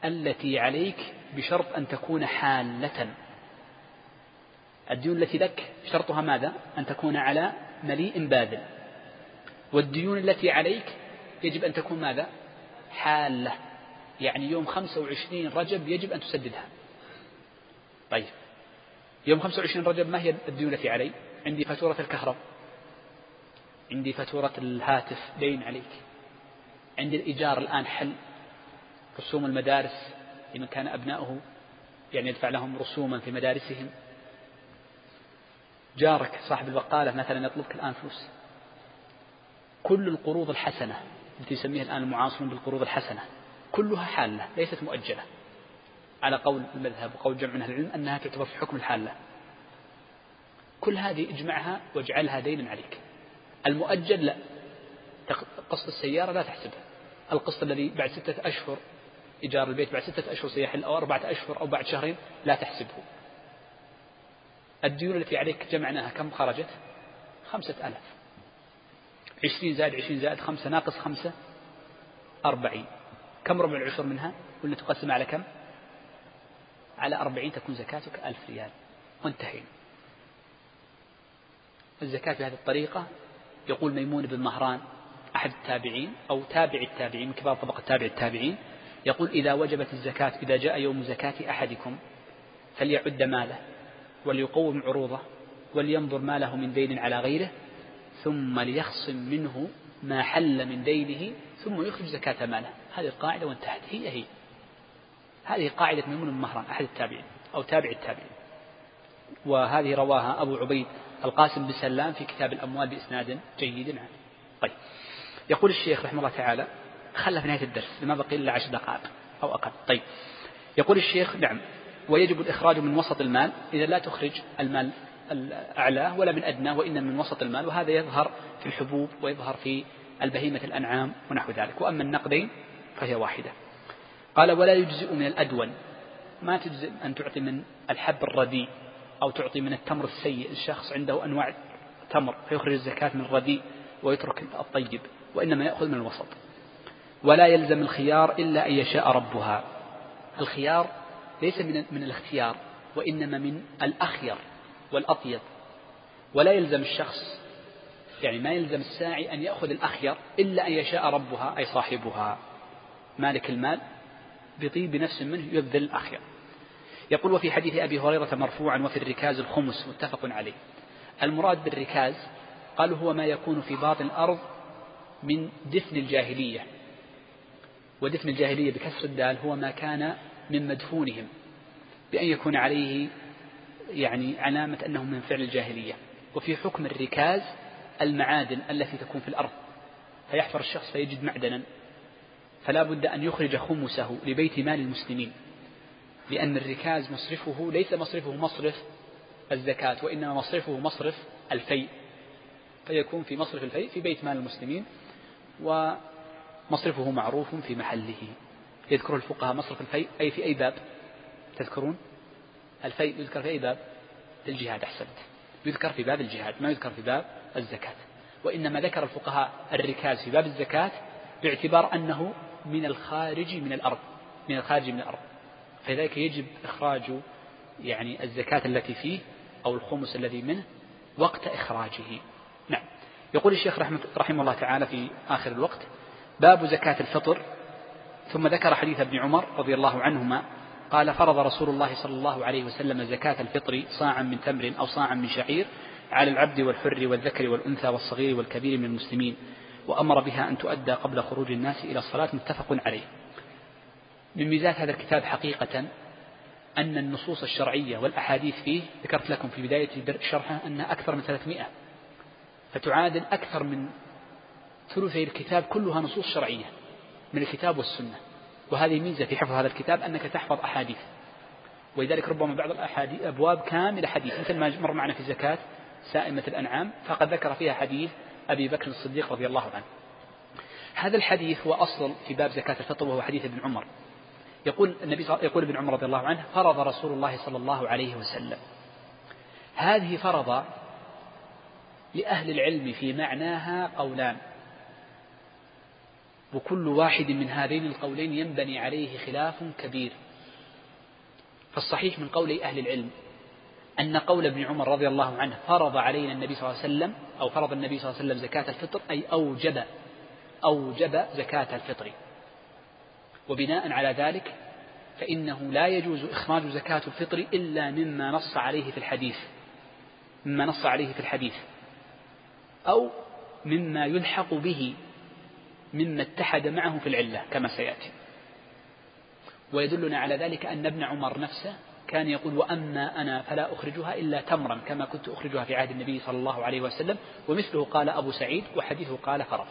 التي عليك بشرط أن تكون حالة. الديون التي لك شرطها ماذا؟ أن تكون على مليء باذل. والديون التي عليك يجب أن تكون ماذا؟ حالة. يعني يوم 25 رجب يجب أن تسددها. طيب. يوم 25 رجب ما هي الديون التي علي؟ عندي فاتورة الكهرباء عندي فاتورة الهاتف دين عليك. عندي الإيجار الآن حل. رسوم المدارس لمن كان أبناؤه يعني يدفع لهم رسوما في مدارسهم. جارك صاحب البقالة مثلا يطلبك الآن فلوس. كل القروض الحسنة التي يسميها الآن المعاصرون بالقروض الحسنة كلها حالة ليست مؤجلة. على قول المذهب وقول جمع من أهل العلم أنها تعتبر في حكم الحالة. كل هذه اجمعها واجعلها دينا عليك. المؤجل لا. قسط السيارة لا تحسبها. القسط الذي بعد ستة أشهر إيجار البيت بعد ستة أشهر سيحل أو أربعة أشهر أو بعد شهرين لا تحسبه. الديون التي عليك جمعناها كم خرجت؟ خمسة ألاف. عشرين زائد عشرين زائد خمسة ناقص خمسة أربعين. كم ربع العشر منها؟ قلنا تقسم على كم؟ على أربعين تكون زكاتك ألف ريال. وانتهينا الزكاة بهذه الطريقة. يقول ميمون بن مهران أحد التابعين أو تابع التابعين من كبار طبقة تابع التابعين يقول إذا وجبت الزكاة إذا جاء يوم زكاة أحدكم فليعد ماله وليقوم عروضه ولينظر ما له من دين على غيره ثم ليخصم منه ما حل من دينه ثم يخرج زكاة ماله. هذه القاعدة وانتهت. هي هي. هذه قاعدة ميمون بن مهران أحد التابعين أو تابع التابعين. وهذه رواها أبو عبيد القاسم بن سلام في كتاب الأموال بإسناد جيد. عنه طيب. يقول الشيخ رحمه الله تعالى خلى في نهاية الدرس لما بقي إلا عشر دقائق أو أقل. طيب. يقول الشيخ نعم. ويجب الإخراج من وسط المال إذا لا تخرج المال الأعلى ولا من أدنى وإنما من وسط المال وهذا يظهر في الحبوب ويظهر في البهيمة الأنعام ونحو ذلك. وأما النقدين فهي واحدة. قال ولا يجزئ من الأدون ما تجزئ أن تعطي من الحب الرديء. أو تعطي من التمر السيء. الشخص عنده أنواع تمر فيخرج الزكاة من الرديء ويترك الطيب وإنما يأخذ من الوسط. ولا يلزم الخيار إلا أن يشاء ربها. الخيار ليس من, من الاختيار وإنما من الأخير والأطيب. ولا يلزم الشخص يعني ما يلزم الساعي أن يأخذ الأخير إلا أن يشاء ربها أي صاحبها. مالك المال؟ بطيب نفس منه يبذل الأخير. يقول وفي حديث أبي هريرة مرفوعا وفي الركاز الخمس متفق عليه. المراد بالركاز قالوا هو ما يكون في باطن الأرض من دفن الجاهلية. ودفن الجاهلية بكسر الدال هو ما كان من مدفونهم بأن يكون عليه يعني علامة أنه من فعل الجاهلية. وفي حكم الركاز المعادن التي تكون في الأرض فيحفر الشخص فيجد معدنا فلا بد أن يخرج خمسه لبيت مال المسلمين. لأن الركاز مصرفه ليس مصرفه مصرف الزكاة وإنما مصرفه مصرف الفيء. فيكون في مصرف الفيء في بيت مال المسلمين ومصرفه معروف في محله. يذكر الفقهاء مصرف الفيء أي في أي باب. تذكرون؟ الفيء يذكر في أي باب؟ في الجهاد أحسنت. يذكر في باب الجهاد ما يذكر في باب الزكاة. وإنما ذكر الفقهاء الركاز في باب الزكاة باعتبار أنه من الخارج من الأرض من الخارج من الأرض. فلذلك يجب إخراج يعني الزكاة التي فيه أو الخمس الذي منه وقت إخراجه. نعم. يقول الشيخ رحمه, رحمه الله تعالى في آخر الوقت باب زكاة الفطر. ثم ذكر حديث ابن عمر رضي الله عنهما قال فرض رسول الله صلى الله عليه وسلم زكاة الفطر صاعا من تمر أو صاعا من شعير على العبد والحر والذكر والأنثى والصغير والكبير من المسلمين وأمر بها أن تؤدى قبل خروج الناس إلى الصلاة متفق عليه. من ميزات هذا الكتاب حقيقة أن النصوص الشرعية والأحاديث فيه ذكرت لكم في بداية شرحه أنها أكثر من 300 فتعادل أكثر من ثلثي الكتاب كلها نصوص شرعية من الكتاب والسنة. وهذه ميزة في حفظ هذا الكتاب أنك تحفظ أحاديث. ولذلك ربما بعض الأحاديث أبواب كاملة حديث مثل ما مر معنا في زكاة سائمة الأنعام فقد ذكر فيها حديث أبي بكر الصديق رضي الله عنه. هذا الحديث هو أصل في باب زكاة الفطر وهو حديث ابن عمر. يقول النبي يقول ابن عمر رضي الله عنه فرض رسول الله صلى الله عليه وسلم. هذه فرض لأهل العلم في معناها قولان. وكل واحد من هذين القولين ينبني عليه خلاف كبير. فالصحيح من قول أهل العلم أن قول ابن عمر رضي الله عنه فرض علينا النبي صلى الله عليه وسلم أو فرض النبي صلى الله عليه وسلم زكاة الفطر أي أوجب أوجب زكاة الفطر. وبناء على ذلك فإنه لا يجوز إخراج زكاة الفطر إلا مما نص عليه في الحديث. مما نص عليه في الحديث. أو مما يلحق به مما اتحد معه في العلة كما سيأتي. ويدلنا على ذلك أن ابن عمر نفسه كان يقول وأما أنا فلا أخرجها إلا تمرا كما كنت أخرجها في عهد النبي صلى الله عليه وسلم ومثله قال أبو سعيد وحديثه قال فرض.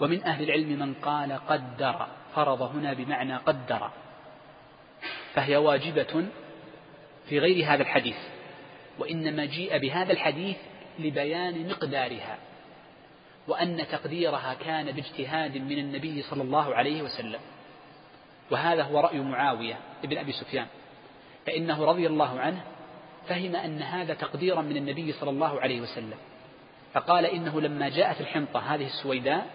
ومن أهل العلم من قال قدر فرض هنا بمعنى قدر. فهي واجبة في غير هذا الحديث وإنما جيء بهذا الحديث لبيان مقدارها وأن تقديرها كان باجتهاد من النبي صلى الله عليه وسلم. وهذا هو رأي معاوية ابن أبي سفيان. فإنه رضي الله عنه فهم أن هذا تقديرا من النبي صلى الله عليه وسلم. فقال إنه لما جاءت الحنطة هذه السويداء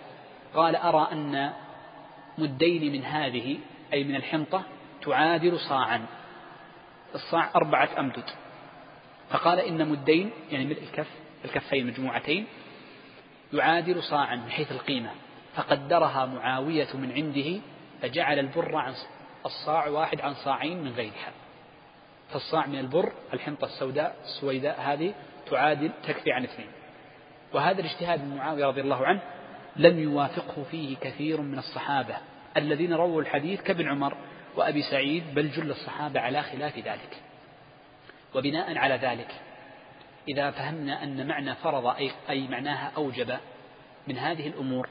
قال أرى أن مدين من هذه أي من الحنطة تعادل صاعا. الصاع أربعة أمدد. فقال إن مدين يعني ملء الكف الكفين مجموعتين يعادل صاعا من حيث القيمة. فقدرها معاوية من عنده فجعل البر عن الصاع واحد عن صاعين من غيرها. فالصاع من البر الحنطة السوداء السويداء هذه تعادل تكفي عن اثنين. وهذا الاجتهاد من معاوية رضي الله عنه لم يوافقه فيه كثير من الصحابة الذين رووا الحديث كابن عمر وأبي سعيد بل جل الصحابة على خلاف ذلك. وبناء على ذلك إذا فهمنا أن معنى فرض أي, أي معناها أوجب من هذه الأمور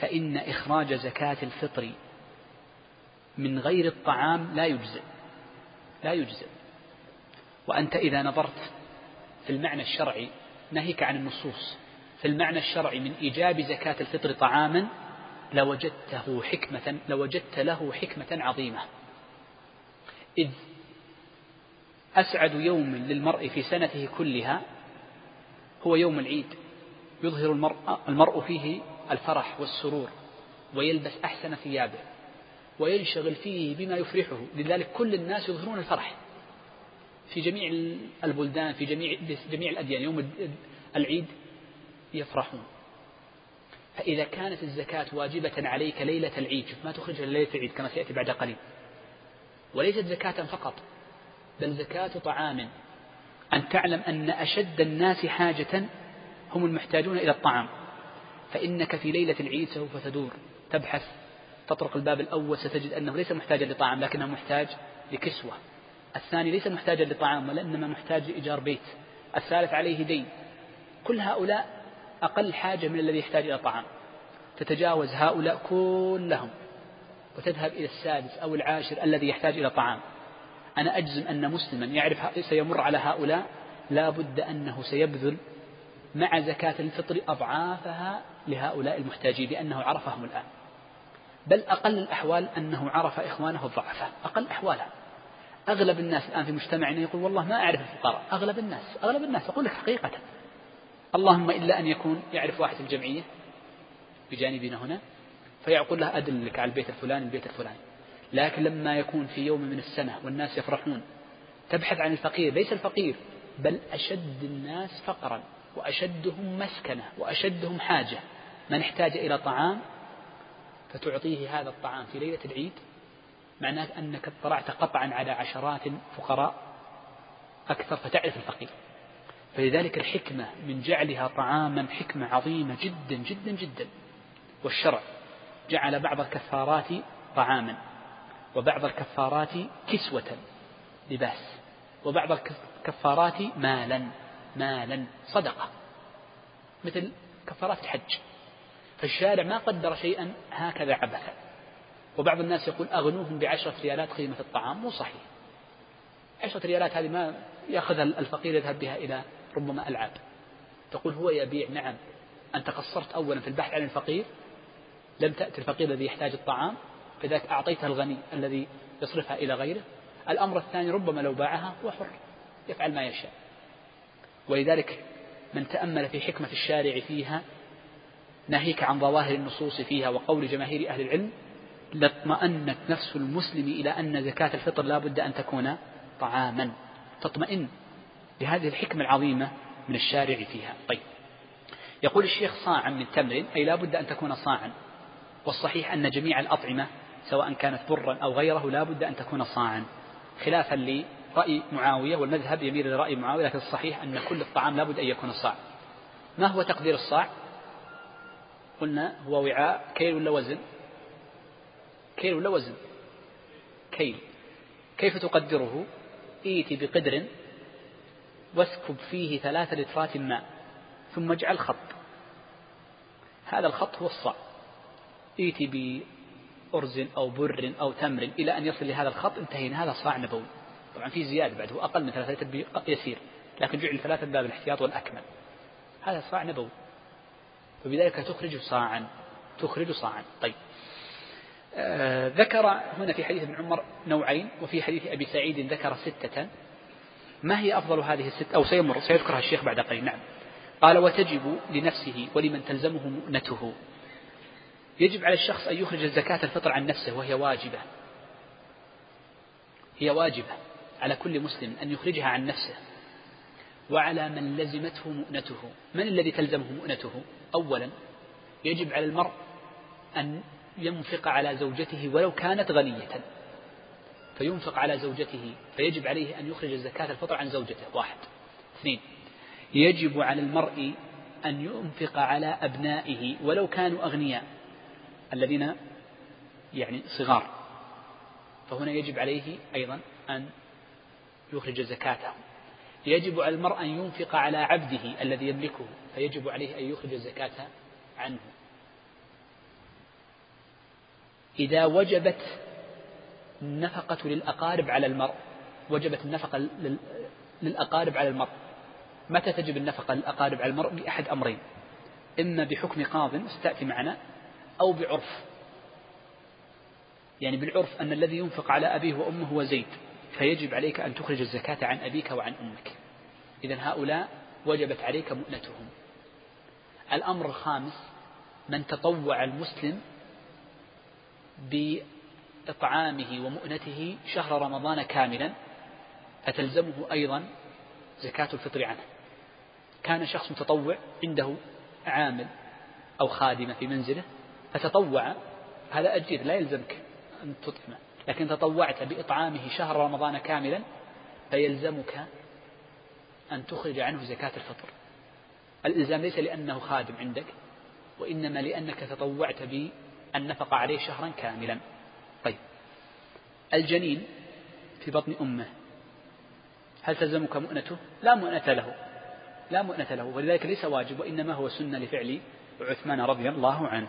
فإن إخراج زكاة الفطر من غير الطعام لا يجزئ لا يجزئ. وأنت إذا نظرت في المعنى الشرعي ناهيك عن النصوص في المعنى الشرعي من إيجاب زكاة الفطر طعاما لوجدته حكمة لوجدت له حكمة عظيمة. إذ أسعد يوم للمرء في سنته كلها هو يوم العيد. يظهر المرء, المرء فيه الفرح والسرور ويلبس أحسن ثيابه وينشغل فيه بما يفرحه. لذلك كل الناس يظهرون الفرح في جميع البلدان في جميع جميع الأديان. يوم العيد يفرحون. فإذا كانت الزكاة واجبة عليك ليلة العيد ما تخرجها ليلة العيد كما سيأتي بعد قليل. وليست زكاة فقط بل زكاة طعام. أن تعلم أن أشد الناس حاجة هم المحتاجون إلى الطعام. فإنك في ليلة العيد سوف تدور تبحث تطرق الباب الأول ستجد أنه ليس محتاجا لطعام لكنه محتاج لكسوة. الثاني ليس محتاجا لطعام ولإنما محتاج لإيجار بيت. الثالث عليه دين. كل هؤلاء أقل حاجة من الذي يحتاج إلى طعام. تتجاوز هؤلاء كلهم وتذهب إلى السادس أو العاشر الذي يحتاج إلى طعام. أنا أجزم أن مسلما يعرف سيمر على هؤلاء لا بد أنه سيبذل مع زكاة الفطر أضعافها لهؤلاء المحتاجين لأنه عرفهم الآن. بل أقل الأحوال أنه عرف إخوانه الضعفاء. أقل أحوالها أغلب الناس الآن في مجتمعنا يقول والله ما أعرف الفقراء. أغلب الناس أغلب الناس أقول لك حقيقة. اللهم إلا أن يكون يعرف واحد الجمعية بجانبنا هنا فيقول له أدلك على البيت الفلاني البيت الفلاني. لكن لما يكون في يوم من السنة والناس يفرحون تبحث عن الفقير. ليس الفقير بل أشد الناس فقرا وأشدهم مسكنة وأشدهم حاجة. من احتاج إلى طعام فتعطيه هذا الطعام في ليلة العيد. معناه أنك اطلعت قطعا على عشرات فقراء أكثر فتعرف الفقير. فلذلك الحكمة من جعلها طعاما حكمة عظيمة جدا جدا جدا. والشرع جعل بعض الكفارات طعاما وبعض الكفارات كسوة لباس وبعض الكفارات مالا مالا صدقة. مثل كفارات الحج. فالشارع ما قدر شيئا هكذا عبثا. وبعض الناس يقول أغنوهم بعشرة ريالات قيمة الطعام مو صحيح. عشرة ريالات هذه ما يأخذها الفقير يذهب بها إلى ربما ألعاب تقول هو يبيع نعم. أنت قصرت أولا في البحث عن الفقير لم تأتي الفقير الذي يحتاج الطعام فذلك أعطيتها الغني الذي يصرفها إلى غيره. الأمر الثاني ربما لو باعها هو حر يفعل ما يشاء. ولذلك من تأمل في حكمة الشارع فيها ناهيك عن ظواهر النصوص فيها وقول جماهير أهل العلم لاطمأنت نفس المسلم إلى أن زكاة الفطر لا بد أن تكون طعاما. تطمئن. لهذه الحكمة العظيمة من الشارع فيها. طيب. يقول الشيخ صاعا من تمر أي لا بد أن تكون صاعا. والصحيح أن جميع الأطعمة سواء كانت برا أو غيره لا بد أن تكون صاعا. خلافا لرأي معاوية والمذهب يميل لرأي معاوية لكن الصحيح أن كل الطعام لا بد أن يكون صاع. ما هو تقدير الصاع؟ قلنا هو وعاء كيل ولا وزن؟ كيل ولا وزن؟ كيل. كيف تقدره؟ ائت بقدر واسكب فيه ثلاث لترات ماء ثم اجعل خط. هذا الخط هو الصاع ائت بأرز أو بر أو تمر إلى أن يصل لهذا الخط انتهينا. هذا صاع نبوي. طبعا في زيادة بعد هو أقل من ثلاثة يسير لكن جعل ثلاثة باب الاحتياط والأكمل. هذا صاع نبوي. وبذلك تخرج صاعا تخرج صاعا. طيب. آه ذكر هنا في حديث ابن عمر نوعين وفي حديث أبي سعيد ذكر ستة. ما هي أفضل هذه الست أو سيمر سيذكرها الشيخ بعد قليل. نعم. قال وتجب لنفسه ولمن تلزمه مؤنته. يجب على الشخص أن يخرج الزكاة الفطر عن نفسه وهي واجبة. هي واجبة على كل مسلم أن يخرجها عن نفسه. وعلى من لزمته مؤنته. من الذي تلزمه مؤنته؟ أولا يجب على المرء أن ينفق على زوجته ولو كانت غنية. فينفق على زوجته فيجب عليه أن يخرج الزكاة الفطر عن زوجته. واحد. اثنين. يجب على المرء أن ينفق على أبنائه ولو كانوا أغنياء الذين يعني صغار. فهنا يجب عليه أيضا أن يخرج زكاته. يجب على المرء أن ينفق على عبده الذي يملكه فيجب عليه أن يخرج الزكاة عنه. إذا وجبت النفقة للأقارب على المرء. وجبت النفقة للأقارب على المرء. متى تجب النفقة للأقارب على المرء؟ بأحد أمرين. إما بحكم قاض ستأتي معنا أو بعرف. يعني بالعرف أن الذي ينفق على أبيه وأمه هو زيد فيجب عليك أن تخرج الزكاة عن أبيك وعن أمك. إذا هؤلاء وجبت عليك مؤنتهم. الأمر الخامس من تطوع المسلم بإطعامه ومؤنته شهر رمضان كاملا فتلزمه أيضا زكاة الفطر عنه. كان شخص متطوع عنده عامل أو خادمة في منزله فتطوع. هذا أجير لا يلزمك أن تطعمه. لكن تطوعت بإطعامه شهر رمضان كاملا فيلزمك أن تخرج عنه زكاة الفطر. الإلزام ليس لأنه خادم عندك وإنما لأنك تطوعت بالنفقة عليه شهرا كاملا. الجنين في بطن أمه. هل تلزمك مؤنته؟ لا مؤنة له. لا مؤنة له. ولذلك ليس واجب وإنما هو سنة لفعل عثمان رضي الله عنه.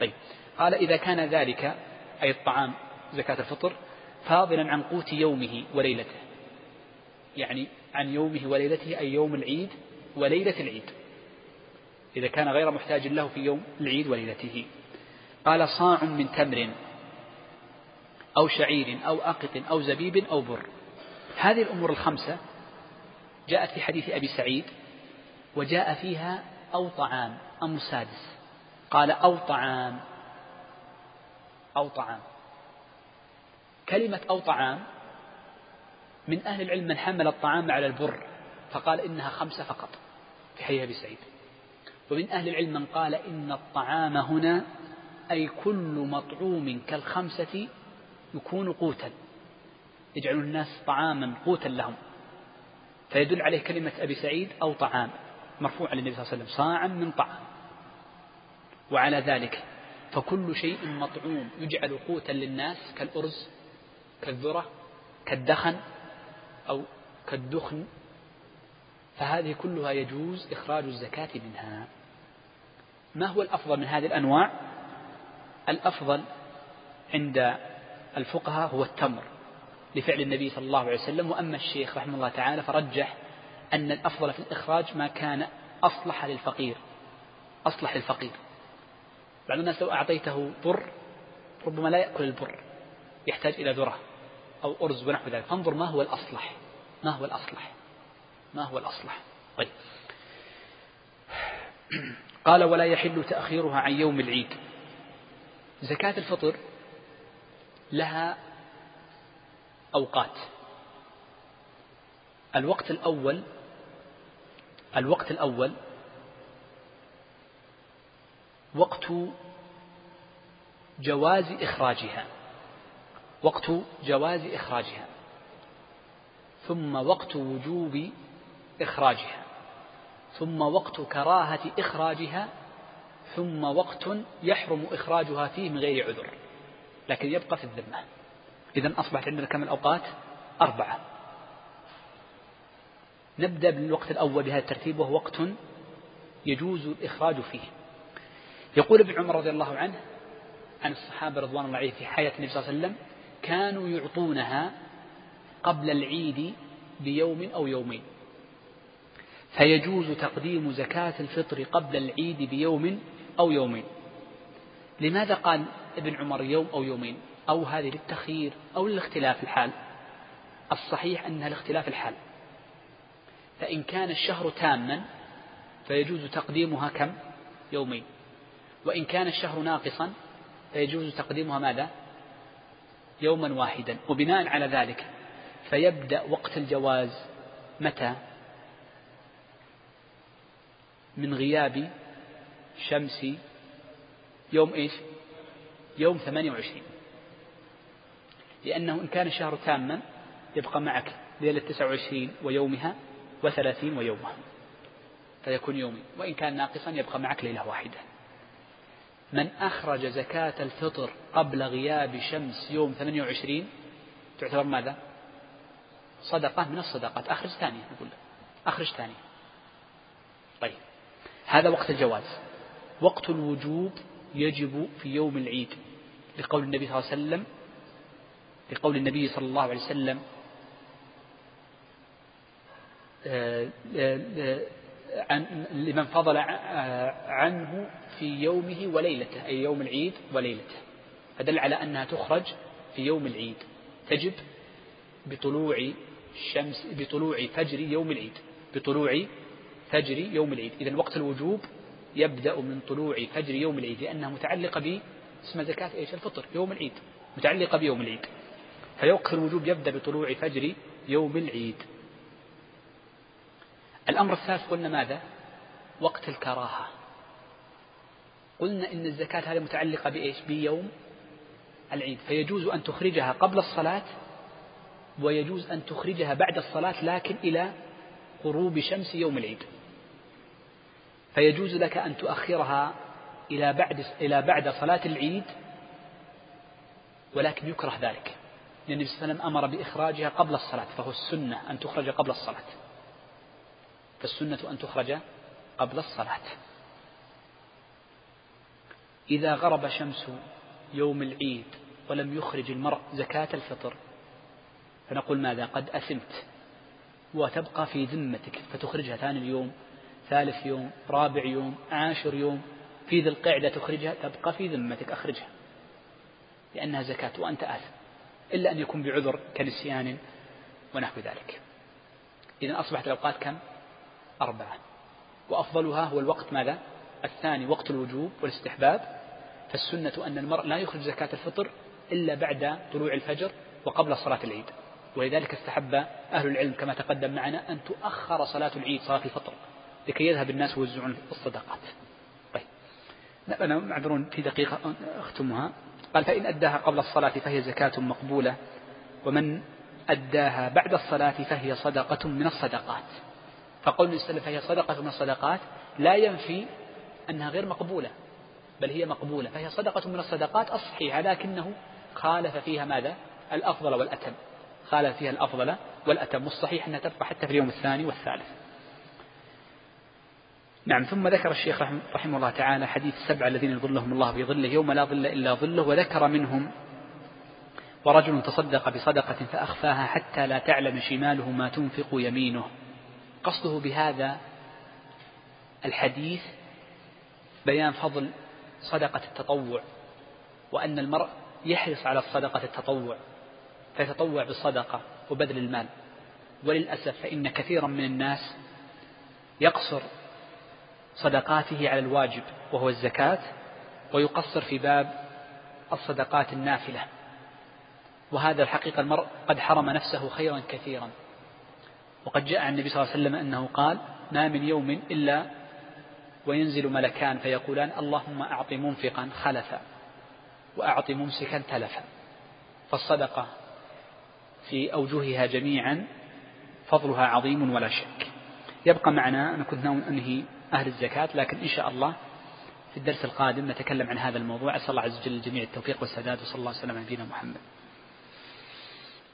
طيب. قال إذا كان ذلك أي الطعام زكاة الفطر فاضلا عن قوت يومه وليلته. يعني عن يومه وليلته أي يوم العيد وليلة العيد. إذا كان غير محتاج له في يوم العيد وليلته. قال صاع من تمر. أو شعير أو أقط أو زبيب أو بر. هذه الأمور الخمسة جاءت في حديث أبي سعيد وجاء فيها أو طعام أمر سادس. قال أو طعام. أو طعام. كلمة أو طعام من أهل العلم من حمل الطعام على البر فقال إنها خمسة فقط في حديث أبي سعيد. ومن أهل العلم من قال إن الطعام هنا أي كل مطعوم كالخمسة يكون قوتا يجعل الناس طعاما قوتا لهم. فيدل عليه كلمة أبي سعيد أو طعام مرفوع للنبي صلى الله عليه وسلم صاعا من طعام. وعلى ذلك فكل شيء مطعوم يجعل قوتا للناس كالأرز كالذرة كالدخن أو كالدخن. فهذه كلها يجوز إخراج الزكاة منها. ما هو الأفضل من هذه الأنواع؟ الأفضل عند الفقهاء هو التمر لفعل النبي صلى الله عليه وسلم. وأما الشيخ رحمه الله تعالى فرجح أن الأفضل في الإخراج ما كان أصلح للفقير أصلح للفقير. بعض الناس لو أعطيته بر ربما لا يأكل البر يحتاج إلى ذرة أو أرز ونحو ذلك. فانظر ما هو الأصلح ما هو الأصلح ما هو الأصلح. طيب. قال ولا يحل تأخيرها عن يوم العيد. زكاة الفطر لها أوقات. الوقت الأول الوقت الأول وقت جواز إخراجها. وقت جواز إخراجها. ثم وقت وجوب إخراجها. ثم وقت كراهة إخراجها. ثم وقت يحرم إخراجها فيه من غير عذر. لكن يبقى في الذمة. إذا أصبحت عندنا كم الأوقات؟ أربعة. نبدأ بالوقت الأول بهذا الترتيب وهو وقت يجوز الإخراج فيه. يقول ابن عمر رضي الله عنه عن الصحابة رضوان الله عليهم في حياة النبي صلى الله عليه وسلم كانوا يعطونها قبل العيد بيوم أو يومين. فيجوز تقديم زكاة الفطر قبل العيد بيوم أو يومين. لماذا قال ابن عمر يوم أو يومين أو هذه للتخيير أو للاختلاف الحال. الصحيح أنها لاختلاف الحال. فإن كان الشهر تاما فيجوز تقديمها كم؟ يومين. وإن كان الشهر ناقصا فيجوز تقديمها ماذا؟ يوما واحدا. وبناء على ذلك فيبدأ وقت الجواز متى؟ من غياب شمس يوم إيش؟ يوم 28 لأنه إن كان الشهر تاما يبقى معك ليلة 29 ويومها وثلاثين ويومها. فيكون يومي. وإن كان ناقصا يبقى معك ليلة واحدة. من أخرج زكاة الفطر قبل غياب شمس يوم 28 تعتبر ماذا؟ صدقة من الصدقات. أخرج ثانية نقول أخرج ثانية. طيب. هذا وقت الجواز. وقت الوجوب يجب في يوم العيد لقول النبي صلى الله عليه وسلم لقول النبي صلى الله عليه وسلم آه، آه، آه، عن لمن فضل عنه في يومه وليلته أي يوم العيد وليلته. فدل على أنها تخرج في يوم العيد. تجب بطلوع الشمس بطلوع فجر يوم العيد. بطلوع فجر يوم العيد. إذا وقت الوجوب يبدأ من طلوع فجر يوم العيد لأنها متعلقة ب اسم زكاة إيش؟ الفطر يوم العيد متعلقة بيوم العيد. فوقت الوجوب يبدأ بطلوع فجر يوم العيد. الأمر الثالث قلنا ماذا؟ وقت الكراهة. قلنا إن الزكاة هذه متعلقة بإيش؟ بيوم العيد. فيجوز أن تخرجها قبل الصلاة ويجوز أن تخرجها بعد الصلاة لكن إلى غروب شمس يوم العيد. فيجوز لك أن تؤخرها إلى بعد إلى بعد صلاة العيد ولكن يكره ذلك. لأن النبي صلى الله عليه وسلم أمر بإخراجها قبل الصلاة فهو السنة أن تخرج قبل الصلاة. فالسنة أن تخرج قبل الصلاة. إذا غرب شمس يوم العيد ولم يخرج المرء زكاة الفطر فنقول ماذا؟ قد أثمت وتبقى في ذمتك فتخرجها ثاني يوم ثالث يوم رابع يوم عاشر يوم في ذي القعدة تخرجها تبقى في ذمتك أخرجها لأنها زكاة وأنت آثم إلا أن يكون بعذر كنسيان ونحو ذلك. إذا أصبحت الأوقات كم؟ أربعة. وأفضلها هو الوقت ماذا؟ الثاني وقت الوجوب والاستحباب. فالسنة أن المرء لا يخرج زكاة الفطر إلا بعد طلوع الفجر وقبل صلاة العيد. ولذلك استحب أهل العلم كما تقدم معنا أن تؤخر صلاة العيد صلاة الفطر. لكي يذهب الناس ويوزعون الصدقات. طيب. أنا معذرون في دقيقة أختمها. قال فإن أداها قبل الصلاة فهي زكاة مقبولة ومن أداها بعد الصلاة فهي صدقة من الصدقات. فقول النبي فهي صدقة من الصدقات لا ينفي أنها غير مقبولة بل هي مقبولة فهي صدقة من الصدقات الصحيحة لكنه خالف فيها ماذا؟ الأفضل والأتم. خالف فيها الأفضل والأتم والصحيح أنها تبقى حتى في اليوم الثاني والثالث. نعم ثم ذكر الشيخ رحمه الله تعالى حديث السبعة الذين يظلهم الله في ظله يوم لا ظل إلا ظله وذكر منهم ورجل تصدق بصدقة فأخفاها حتى لا تعلم شماله ما تنفق يمينه. قصده بهذا الحديث بيان فضل صدقة التطوع وأن المرء يحرص على صدقة التطوع فيتطوع بالصدقة وبذل المال. وللأسف فإن كثيرا من الناس يقصر صدقاته على الواجب وهو الزكاة ويقصر في باب الصدقات النافلة. وهذا الحقيقة المرء قد حرم نفسه خيرا كثيرا. وقد جاء عن النبي صلى الله عليه وسلم أنه قال ما من يوم إلا وينزل ملكان فيقولان اللهم أعط منفقا خلفا وأعط ممسكا تلفا. فالصدقة في أوجهها جميعا فضلها عظيم ولا شك. يبقى معنا أنا كنت ناوي أنهي أهل الزكاة لكن إن شاء الله في الدرس القادم نتكلم عن هذا الموضوع. أسأل الله عز وجل الجميع التوفيق والسداد وصلى الله وسلم على نبينا محمد.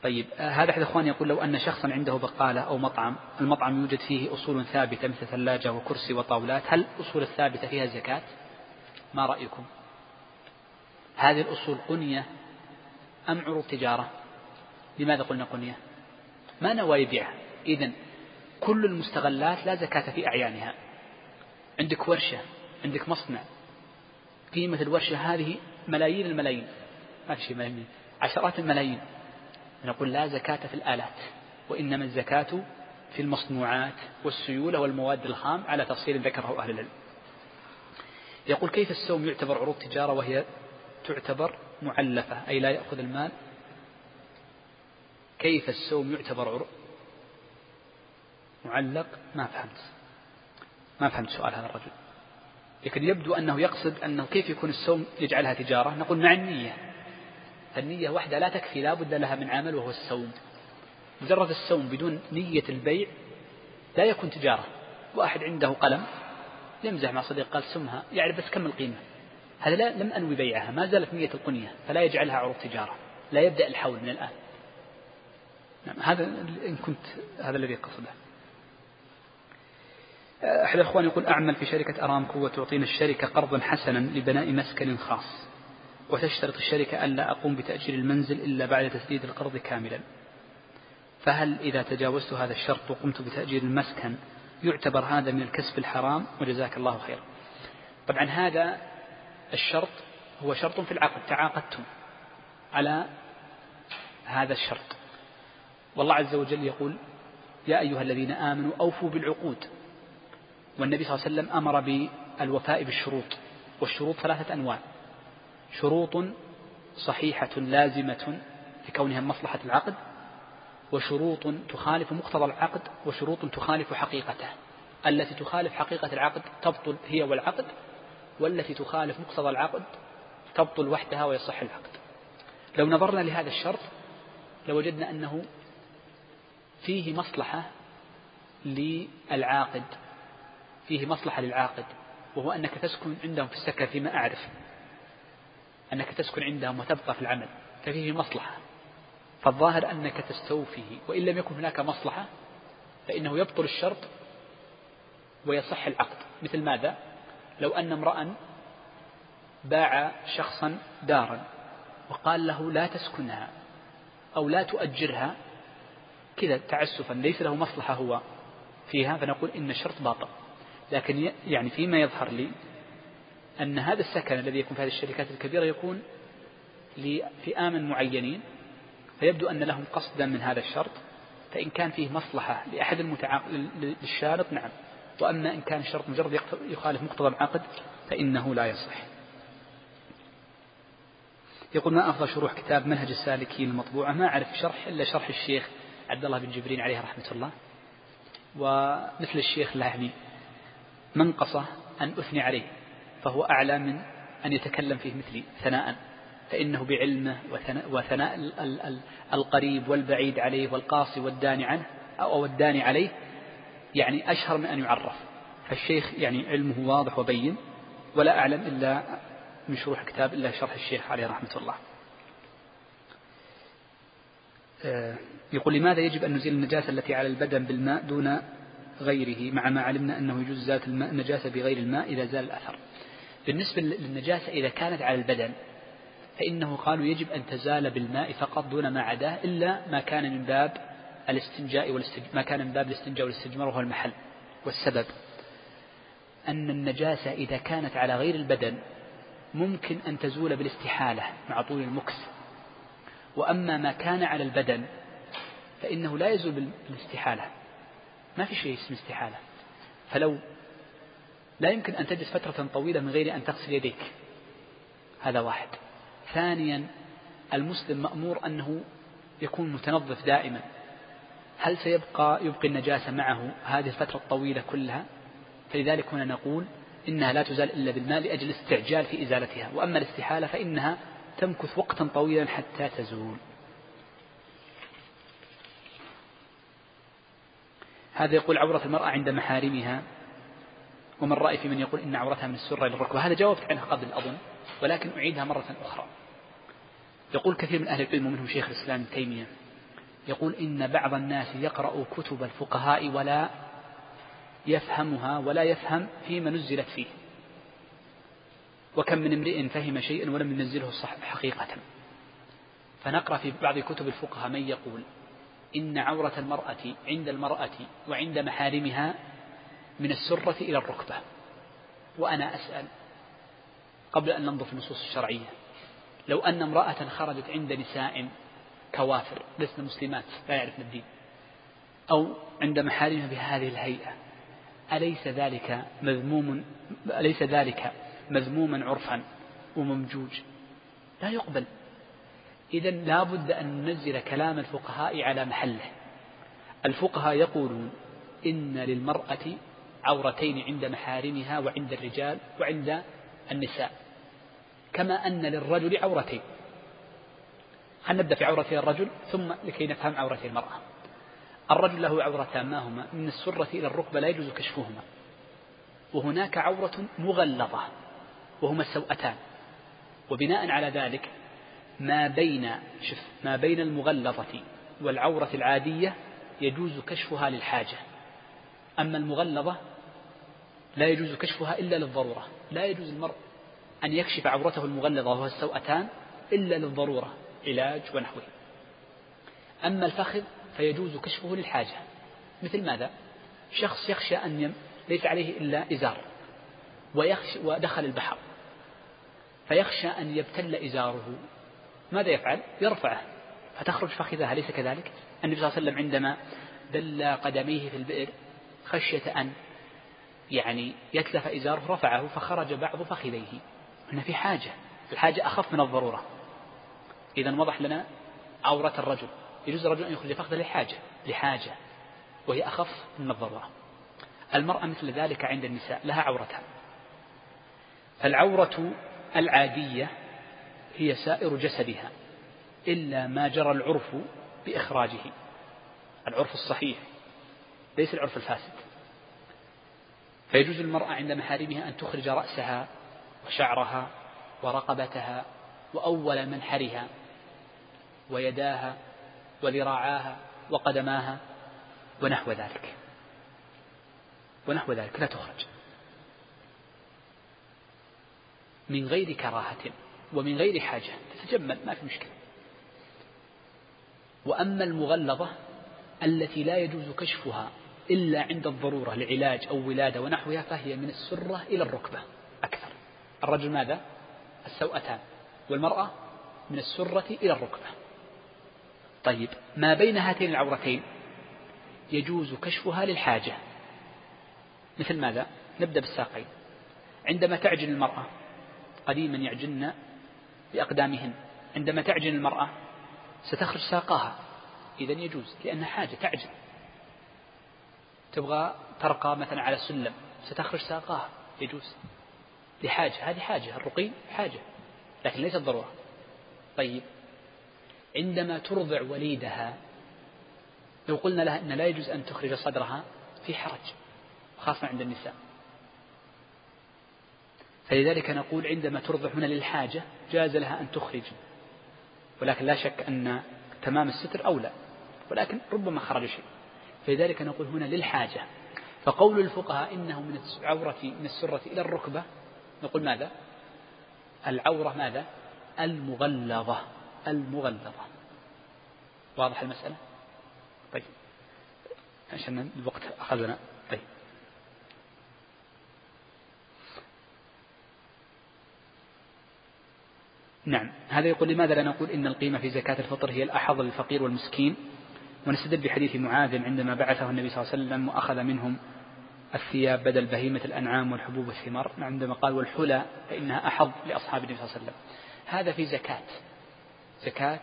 طيب هذا أحد إخواني يقول لو أن شخصا عنده بقالة أو مطعم المطعم يوجد فيه أصول ثابتة مثل ثلاجة وكرسي وطاولات هل الأصول الثابتة فيها زكاة؟ ما رأيكم؟ هذه الأصول قنية أم عروض تجارة؟ لماذا قلنا قنية؟ ما نوى يبيعها إذن كل المستغلات لا زكاة في أعيانها. عندك ورشة عندك مصنع. قيمة الورشة هذه ملايين الملايين. ما في شيء ملايين عشرات الملايين. نقول لا زكاة في الآلات وإنما الزكاة في المصنوعات والسيولة والمواد الخام على تفصيل ذكره أهل العلم. يقول كيف السوم يعتبر عروض تجارة وهي تعتبر معلفة؟ أي لا يأخذ المال. كيف السوم يعتبر عروض؟ معلق؟ ما فهمت. ما فهمت سؤال هذا الرجل. لكن يبدو أنه يقصد أنه كيف يكون السوم يجعلها تجارة؟ نقول مع النية. النية وحدها لا تكفي لا بد لها من عمل وهو السوم مجرد السوم بدون نية البيع لا يكون تجارة. واحد عنده قلم يمزح مع صديق قال سمها يعرف بس كم القيمة؟ هذا لا لم أنوي بيعها ما زالت نية القنية فلا يجعلها عروض تجارة. لا يبدأ الحول من الآن. نعم هذا إن كنت هذا الذي قصده أحد الأخوان يقول أعمل في شركة أرامكو وتعطينا الشركة قرضا حسنا لبناء مسكن خاص وتشترط الشركة ألا أقوم بتأجير المنزل إلا بعد تسديد القرض كاملا. فهل إذا تجاوزت هذا الشرط وقمت بتأجير المسكن يعتبر هذا من الكسب الحرام؟ وجزاك الله خيرا. طبعا هذا الشرط هو شرط في العقد تعاقدتم على هذا الشرط. والله عز وجل يقول يا أيها الذين آمنوا أوفوا بالعقود والنبي صلى الله عليه وسلم أمر بالوفاء بالشروط والشروط ثلاثة أنواع. شروط صحيحة لازمة في كونها مصلحة العقد وشروط تخالف مقتضى العقد وشروط تخالف حقيقته. التي تخالف حقيقة العقد تبطل هي والعقد والتي تخالف مقتضى العقد تبطل وحدها ويصح العقد. لو نظرنا لهذا الشرط لوجدنا أنه فيه مصلحة للعاقد. فيه مصلحة للعاقد وهو أنك تسكن عندهم في السكن فيما أعرف. أنك تسكن عندهم وتبقى في العمل ففيه مصلحة. فالظاهر أنك تستوفيه وإن لم يكن هناك مصلحة فإنه يبطل الشرط ويصح العقد. مثل ماذا؟ لو أن امرأ باع شخصا دارا وقال له لا تسكنها أو لا تؤجرها كذا تعسفا ليس له مصلحة هو فيها فنقول إن الشرط باطل. لكن يعني فيما يظهر لي أن هذا السكن الذي يكون في هذه الشركات الكبيرة يكون لفئام معينين فيبدو أن لهم قصدا من هذا الشرط فإن كان فيه مصلحة لأحد المتعاق للشارط نعم. وأما إن كان الشرط مجرد يخالف مقتضى العقد فإنه لا يصح. يقول ما أفضل شروح كتاب منهج السالكين المطبوعة؟ ما أعرف شرح إلا شرح الشيخ عبد الله بن جبرين عليه رحمة الله ومثل الشيخ يعني منقصة أن أثني عليه فهو أعلى من أن يتكلم فيه مثلي ثناء فإنه بعلمه وثناء القريب والبعيد عليه والقاصي والداني عنه أو الداني عليه يعني أشهر من أن يعرف. فالشيخ يعني علمه واضح وبين ولا أعلم إلا من شروح كتاب إلا شرح الشيخ عليه رحمة الله. آه، يقول لماذا يجب أن نزيل النجاسة التي على البدن بالماء دون غيره مع ما علمنا أنه يجوز إزالة الماء النجاسة بغير الماء إذا زال الأثر. بالنسبة للنجاسة إذا كانت على البدن فإنه قالوا يجب أن تزال بالماء فقط دون ما عداه إلا ما كان من باب الاستنجاء والاستج... ما كان من باب الاستنجاء والاستجمار وهو المحل والسبب. أن النجاسة إذا كانت على غير البدن ممكن أن تزول بالاستحالة مع طول المكس. وأما ما كان على البدن فإنه لا يزول بالاستحالة. ما في شيء اسمه استحالة. فلو لا يمكن أن تجلس فترة طويلة من غير أن تغسل يديك. هذا واحد. ثانيا المسلم مأمور أنه يكون متنظف دائما. هل سيبقى يبقي النجاسة معه هذه الفترة الطويلة كلها؟ فلذلك هنا نقول إنها لا تزال إلا بالماء لأجل الاستعجال في إزالتها. وأما الاستحالة فإنها تمكث وقتا طويلا حتى تزول. هذا يقول عورة المرأة عند محارمها ومن رأي في من يقول إن عورتها من السرة إلى الركبة هذا جاوبت عنه قبل أظن ولكن أعيدها مرة أخرى. يقول كثير من أهل العلم ومنهم شيخ الإسلام تيمية يقول إن بعض الناس يقرأ كتب الفقهاء ولا يفهمها ولا يفهم فيما نزلت فيه. وكم من امرئ فهم شيئا ولم ينزله صح حقيقة. فنقرأ في بعض كتب الفقهاء من يقول إن عورة المرأة عند المرأة وعند محارمها من السرة إلى الركبة. وأنا أسأل قبل أن ننظر في النصوص الشرعية لو أن امرأة خرجت عند نساء كوافر لسن مسلمات لا يعرفن الدين أو عند محارمها بهذه الهيئة أليس ذلك مذموم أليس ذلك مذموما عرفا وممجوج؟ لا يقبل. إذا لا بد أن ننزل كلام الفقهاء على محله. الفقهاء يقولون إن للمرأة عورتين عند محارمها وعند الرجال وعند النساء كما أن للرجل عورتين. خلينا نبدأ في عورتي الرجل ثم لكي نفهم عورتي المرأة. الرجل له عورتان ما هما؟ من السرة إلى الركبة لا يجوز كشفهما. وهناك عورة مغلظة وهما السوأتان وبناء على ذلك ما بين شف ما بين المغلظة والعورة العادية يجوز كشفها للحاجة. أما المغلظة لا يجوز كشفها إلا للضرورة. لا يجوز المرء أن يكشف عورته المغلظة وهو السوأتان إلا للضرورة علاج ونحوه. أما الفخذ فيجوز كشفه للحاجة. مثل ماذا؟ شخص يخشى أن يم ليس عليه إلا إزار ويخشى ودخل البحر فيخشى أن يبتل إزاره. ماذا يفعل؟ يرفعه. فتخرج فخذها أليس كذلك؟ النبي صلى الله عليه وسلم عندما دل قدميه في البئر خشية أن يعني يتلف إزاره رفعه فخرج بعض فخذيه. هنا في حاجة. الحاجة أخف من الضرورة. إذا وضح لنا عورة الرجل. يجوز الرجل أن يخرج فخذه لحاجة لحاجة وهي أخف من الضرورة. المرأة مثل ذلك عند النساء لها عورتان فالعورة العادية هي سائر جسدها إلا ما جرى العرف بإخراجه. العرف الصحيح ليس العرف الفاسد. فيجوز للمرأة عند محارمها أن تخرج رأسها وشعرها ورقبتها وأول منحرها ويداها وذراعاها وقدماها ونحو ذلك. ونحو ذلك. لا تخرج. من غير كراهة. ومن غير حاجة. تتجمل ما في مشكلة. وأما المغلظة التي لا يجوز كشفها إلا عند الضرورة لعلاج أو ولادة ونحوها فهي من السرة إلى الركبة أكثر. الرجل ماذا؟ السوأتان والمرأة من السرة إلى الركبة. طيب ما بين هاتين العورتين يجوز كشفها للحاجة؟ مثل ماذا؟ نبدأ بالساقين. عندما تعجن المرأة قديما يعجن بأقدامهن. عندما تعجن المرأة ستخرج ساقاها. إذا يجوز لأنها حاجة تعجن. تبغى ترقى مثلا على سلم ستخرج ساقاها. يجوز. لحاجة هذه حاجة الرقي حاجة لكن ليست ضرورة. طيب. عندما ترضع وليدها لو قلنا لها أن لا يجوز أن تخرج صدرها في حرج خاصة عند النساء. فلذلك نقول عندما ترضع هنا للحاجة جاز لها أن تخرج. ولكن لا شك أن تمام الستر أولى. ولكن ربما خرج شيء. فلذلك نقول هنا للحاجة. فقول الفقهاء إنه من العورة من السرة إلى الركبة نقول ماذا؟ العورة ماذا؟ المغلظة. المغلظة. واضح المسألة؟ طيب. عشان الوقت أخذنا طيب نعم. هذا يقول لماذا لا نقول إن القيمة في زكاة الفطر هي الأحظ للفقير والمسكين؟ ونستدل بحديث معاذ عندما بعثه النبي صلى الله عليه وسلم وأخذ منهم الثياب بدل بهيمة الأنعام والحبوب والثمار. عندما قال والحلى فإنها أحظ لأصحاب النبي صلى الله عليه وسلم. هذا في زكاة. زكاة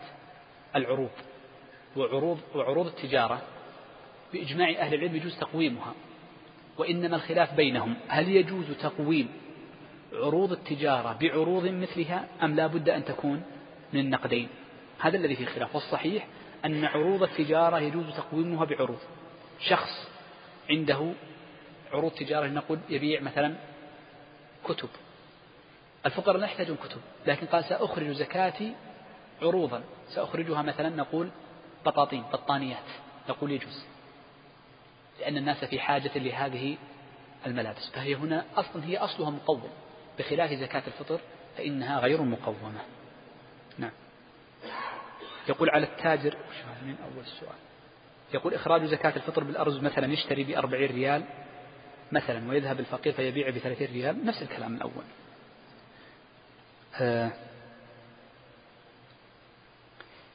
العروض. وعروض وعروض التجارة. بإجماع أهل العلم يجوز تقويمها. وإنما الخلاف بينهم. هل يجوز تقويم عروض التجارة بعروض مثلها أم لا بد أن تكون من النقدين؟ هذا الذي فيه خلاف. والصحيح أن عروض التجارة يجوز تقويمها بعروض. شخص عنده عروض تجارة نقول يبيع مثلا كتب. الفقراء لا يحتاجون كتب لكن قال سأخرج زكاتي عروضا. سأخرجها مثلا نقول بطاطين بطانيات. نقول يجوز. لأن الناس في حاجة لهذه الملابس. فهي هنا أصلا هي أصلها مقوم. بخلاف زكاة الفطر فإنها غير مقومة. نعم. يقول على التاجر من أول السؤال. يقول إخراج زكاة الفطر بالأرز مثلا يشتري بأربعين ريال مثلا ويذهب الفقير فيبيع بثلاثين ريال نفس الكلام الأول آه.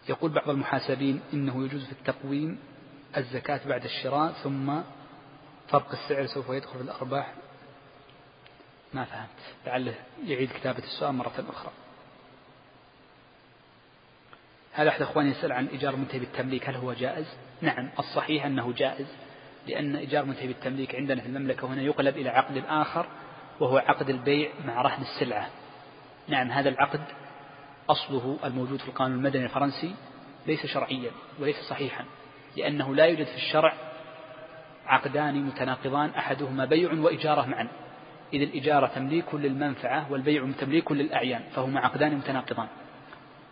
يقول بعض المحاسبين إنه يجوز في التقويم الزكاة بعد الشراء ثم فرق السعر سوف يدخل في الأرباح ما فهمت. لعله يعيد كتابة السؤال مرة أخرى. هذا أحد أخواني يسأل عن إيجار منتهي بالتمليك هل هو جائز؟ نعم الصحيح أنه جائز لأن إيجار منتهي بالتمليك عندنا في المملكة هنا يقلب إلى عقد آخر وهو عقد البيع مع رهن السلعة. نعم هذا العقد أصله الموجود في القانون المدني الفرنسي ليس شرعيا وليس صحيحا لأنه لا يوجد في الشرع عقدان متناقضان أحدهما بيع وإجارة معا. إذ الإجارة تمليك للمنفعة والبيع تمليك للأعيان فهما عقدان متناقضان.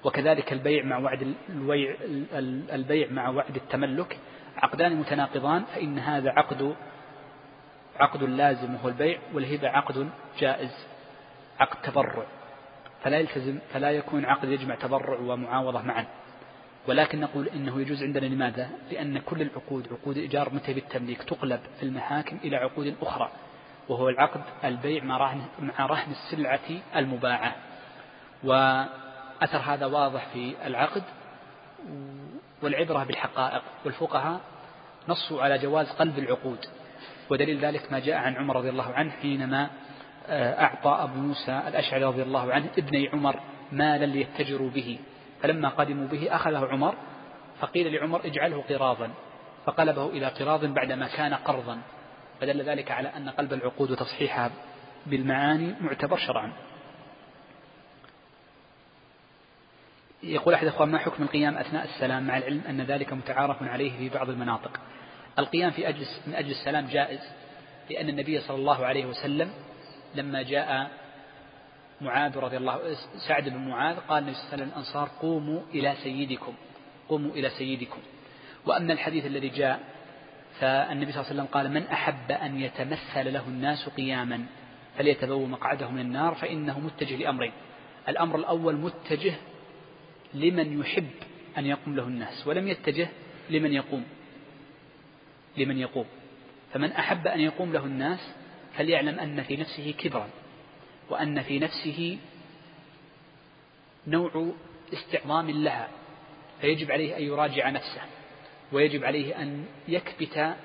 وكذلك البيع مع وعد الويع البيع مع وعد التملك عقدان متناقضان فإن هذا عقد عقد لازم وهو البيع والهبة عقد جائز عقد تبرع. فلا يلتزم فلا يكون عقد يجمع تبرع ومعاوضة معا. ولكن نقول إنه يجوز عندنا لماذا؟ لأن كل العقود عقود إيجار متى بالتمليك تقلب في المحاكم إلى عقود أخرى. وهو العقد البيع مع رهن, السلعة المباعة. وأثر هذا واضح في العقد والعبرة بالحقائق. والفقهاء نصوا على جواز قلب العقود. ودليل ذلك ما جاء عن عمر رضي الله عنه حينما آه، أعطى أبو موسى الأشعري رضي الله عنه ابني عمر مالا ليتجروا به. فلما قدموا به أخذه عمر فقيل لعمر اجعله قراضا فقلبه إلى قراض بعدما كان قرضا فدل ذلك على أن قلب العقود وتصحيحها بالمعاني معتبر شرعا. يقول أحد الأخوان ما حكم القيام أثناء السلام مع العلم أن ذلك متعارف عليه في بعض المناطق؟ القيام في أجل من أجل السلام جائز لأن النبي صلى الله عليه وسلم لما جاء معاذ رضي الله سعد بن معاذ قال النبي صلى الله عليه وسلم الأنصار قوموا إلى سيدكم قوموا إلى سيدكم. وأما الحديث الذي جاء فالنبي صلى الله عليه وسلم قال من أحب أن يتمثل له الناس قياما فليتبوى مقعده من النار فإنه متجه لأمرين الأمر الأول متجه لمن يحب أن يقوم له الناس ولم يتجه لمن يقوم لمن يقوم. فمن أحب أن يقوم له الناس فليعلم أن في نفسه كبرا وأن في نفسه نوع استعظام لها فيجب عليه أن يراجع نفسه. ويجب عليه أن يكبت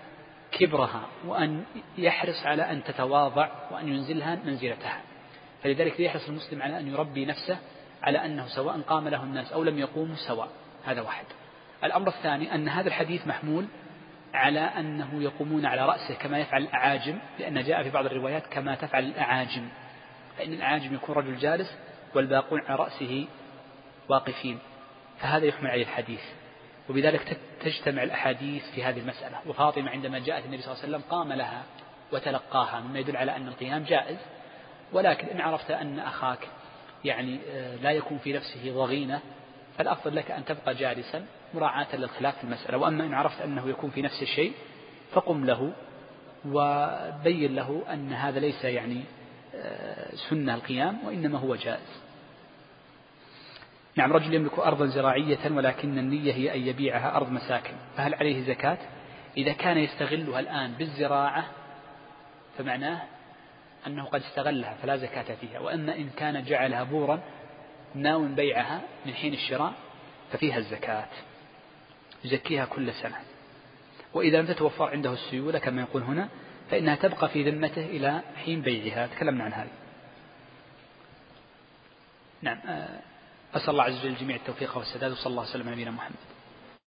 كبرها وأن يحرص على أن تتواضع وأن ينزلها منزلتها. فلذلك يحرص المسلم على أن يربي نفسه على أنه سواء قام له الناس أو لم يقوموا سواء. هذا واحد. الأمر الثاني أن هذا الحديث محمول على أنه يقومون على رأسه كما يفعل الأعاجم لأن جاء في بعض الروايات كما تفعل الأعاجم. فإن الأعاجم يكون رجل جالس والباقون على رأسه واقفين. فهذا يحمل عليه الحديث. وبذلك تجتمع الأحاديث في هذه المسألة. وفاطمة عندما جاءت النبي صلى الله عليه وسلم قام لها وتلقاها مما يدل على أن القيام جائز ولكن إن عرفت أن أخاك يعني آه، لا يكون في نفسه ضغينة فالأفضل لك أن تبقى جالسا مراعاة للخلاف في المسألة. وأما إن عرفت أنه يكون في نفس الشيء فقم له وبين له أن هذا ليس يعني آه، سنة القيام وإنما هو جائز. نعم رجل يملك أرضا زراعية ولكن النية هي أن يبيعها أرض مساكن. فهل عليه زكاة؟ إذا كان يستغلها الآن بالزراعة فمعناه أنه قد استغلها فلا زكاة فيها. وأما إن كان جعلها بورا ناو بيعها من حين الشراء ففيها الزكاة. يزكيها كل سنة. وإذا لم تتوفر عنده السيولة كما يقول هنا فإنها تبقى في ذمته إلى حين بيعها. تكلمنا عن هذا نعم آه، أسأل الله عز وجل الجميع التوفيق والسداد وصلى الله وسلم على نبينا محمد.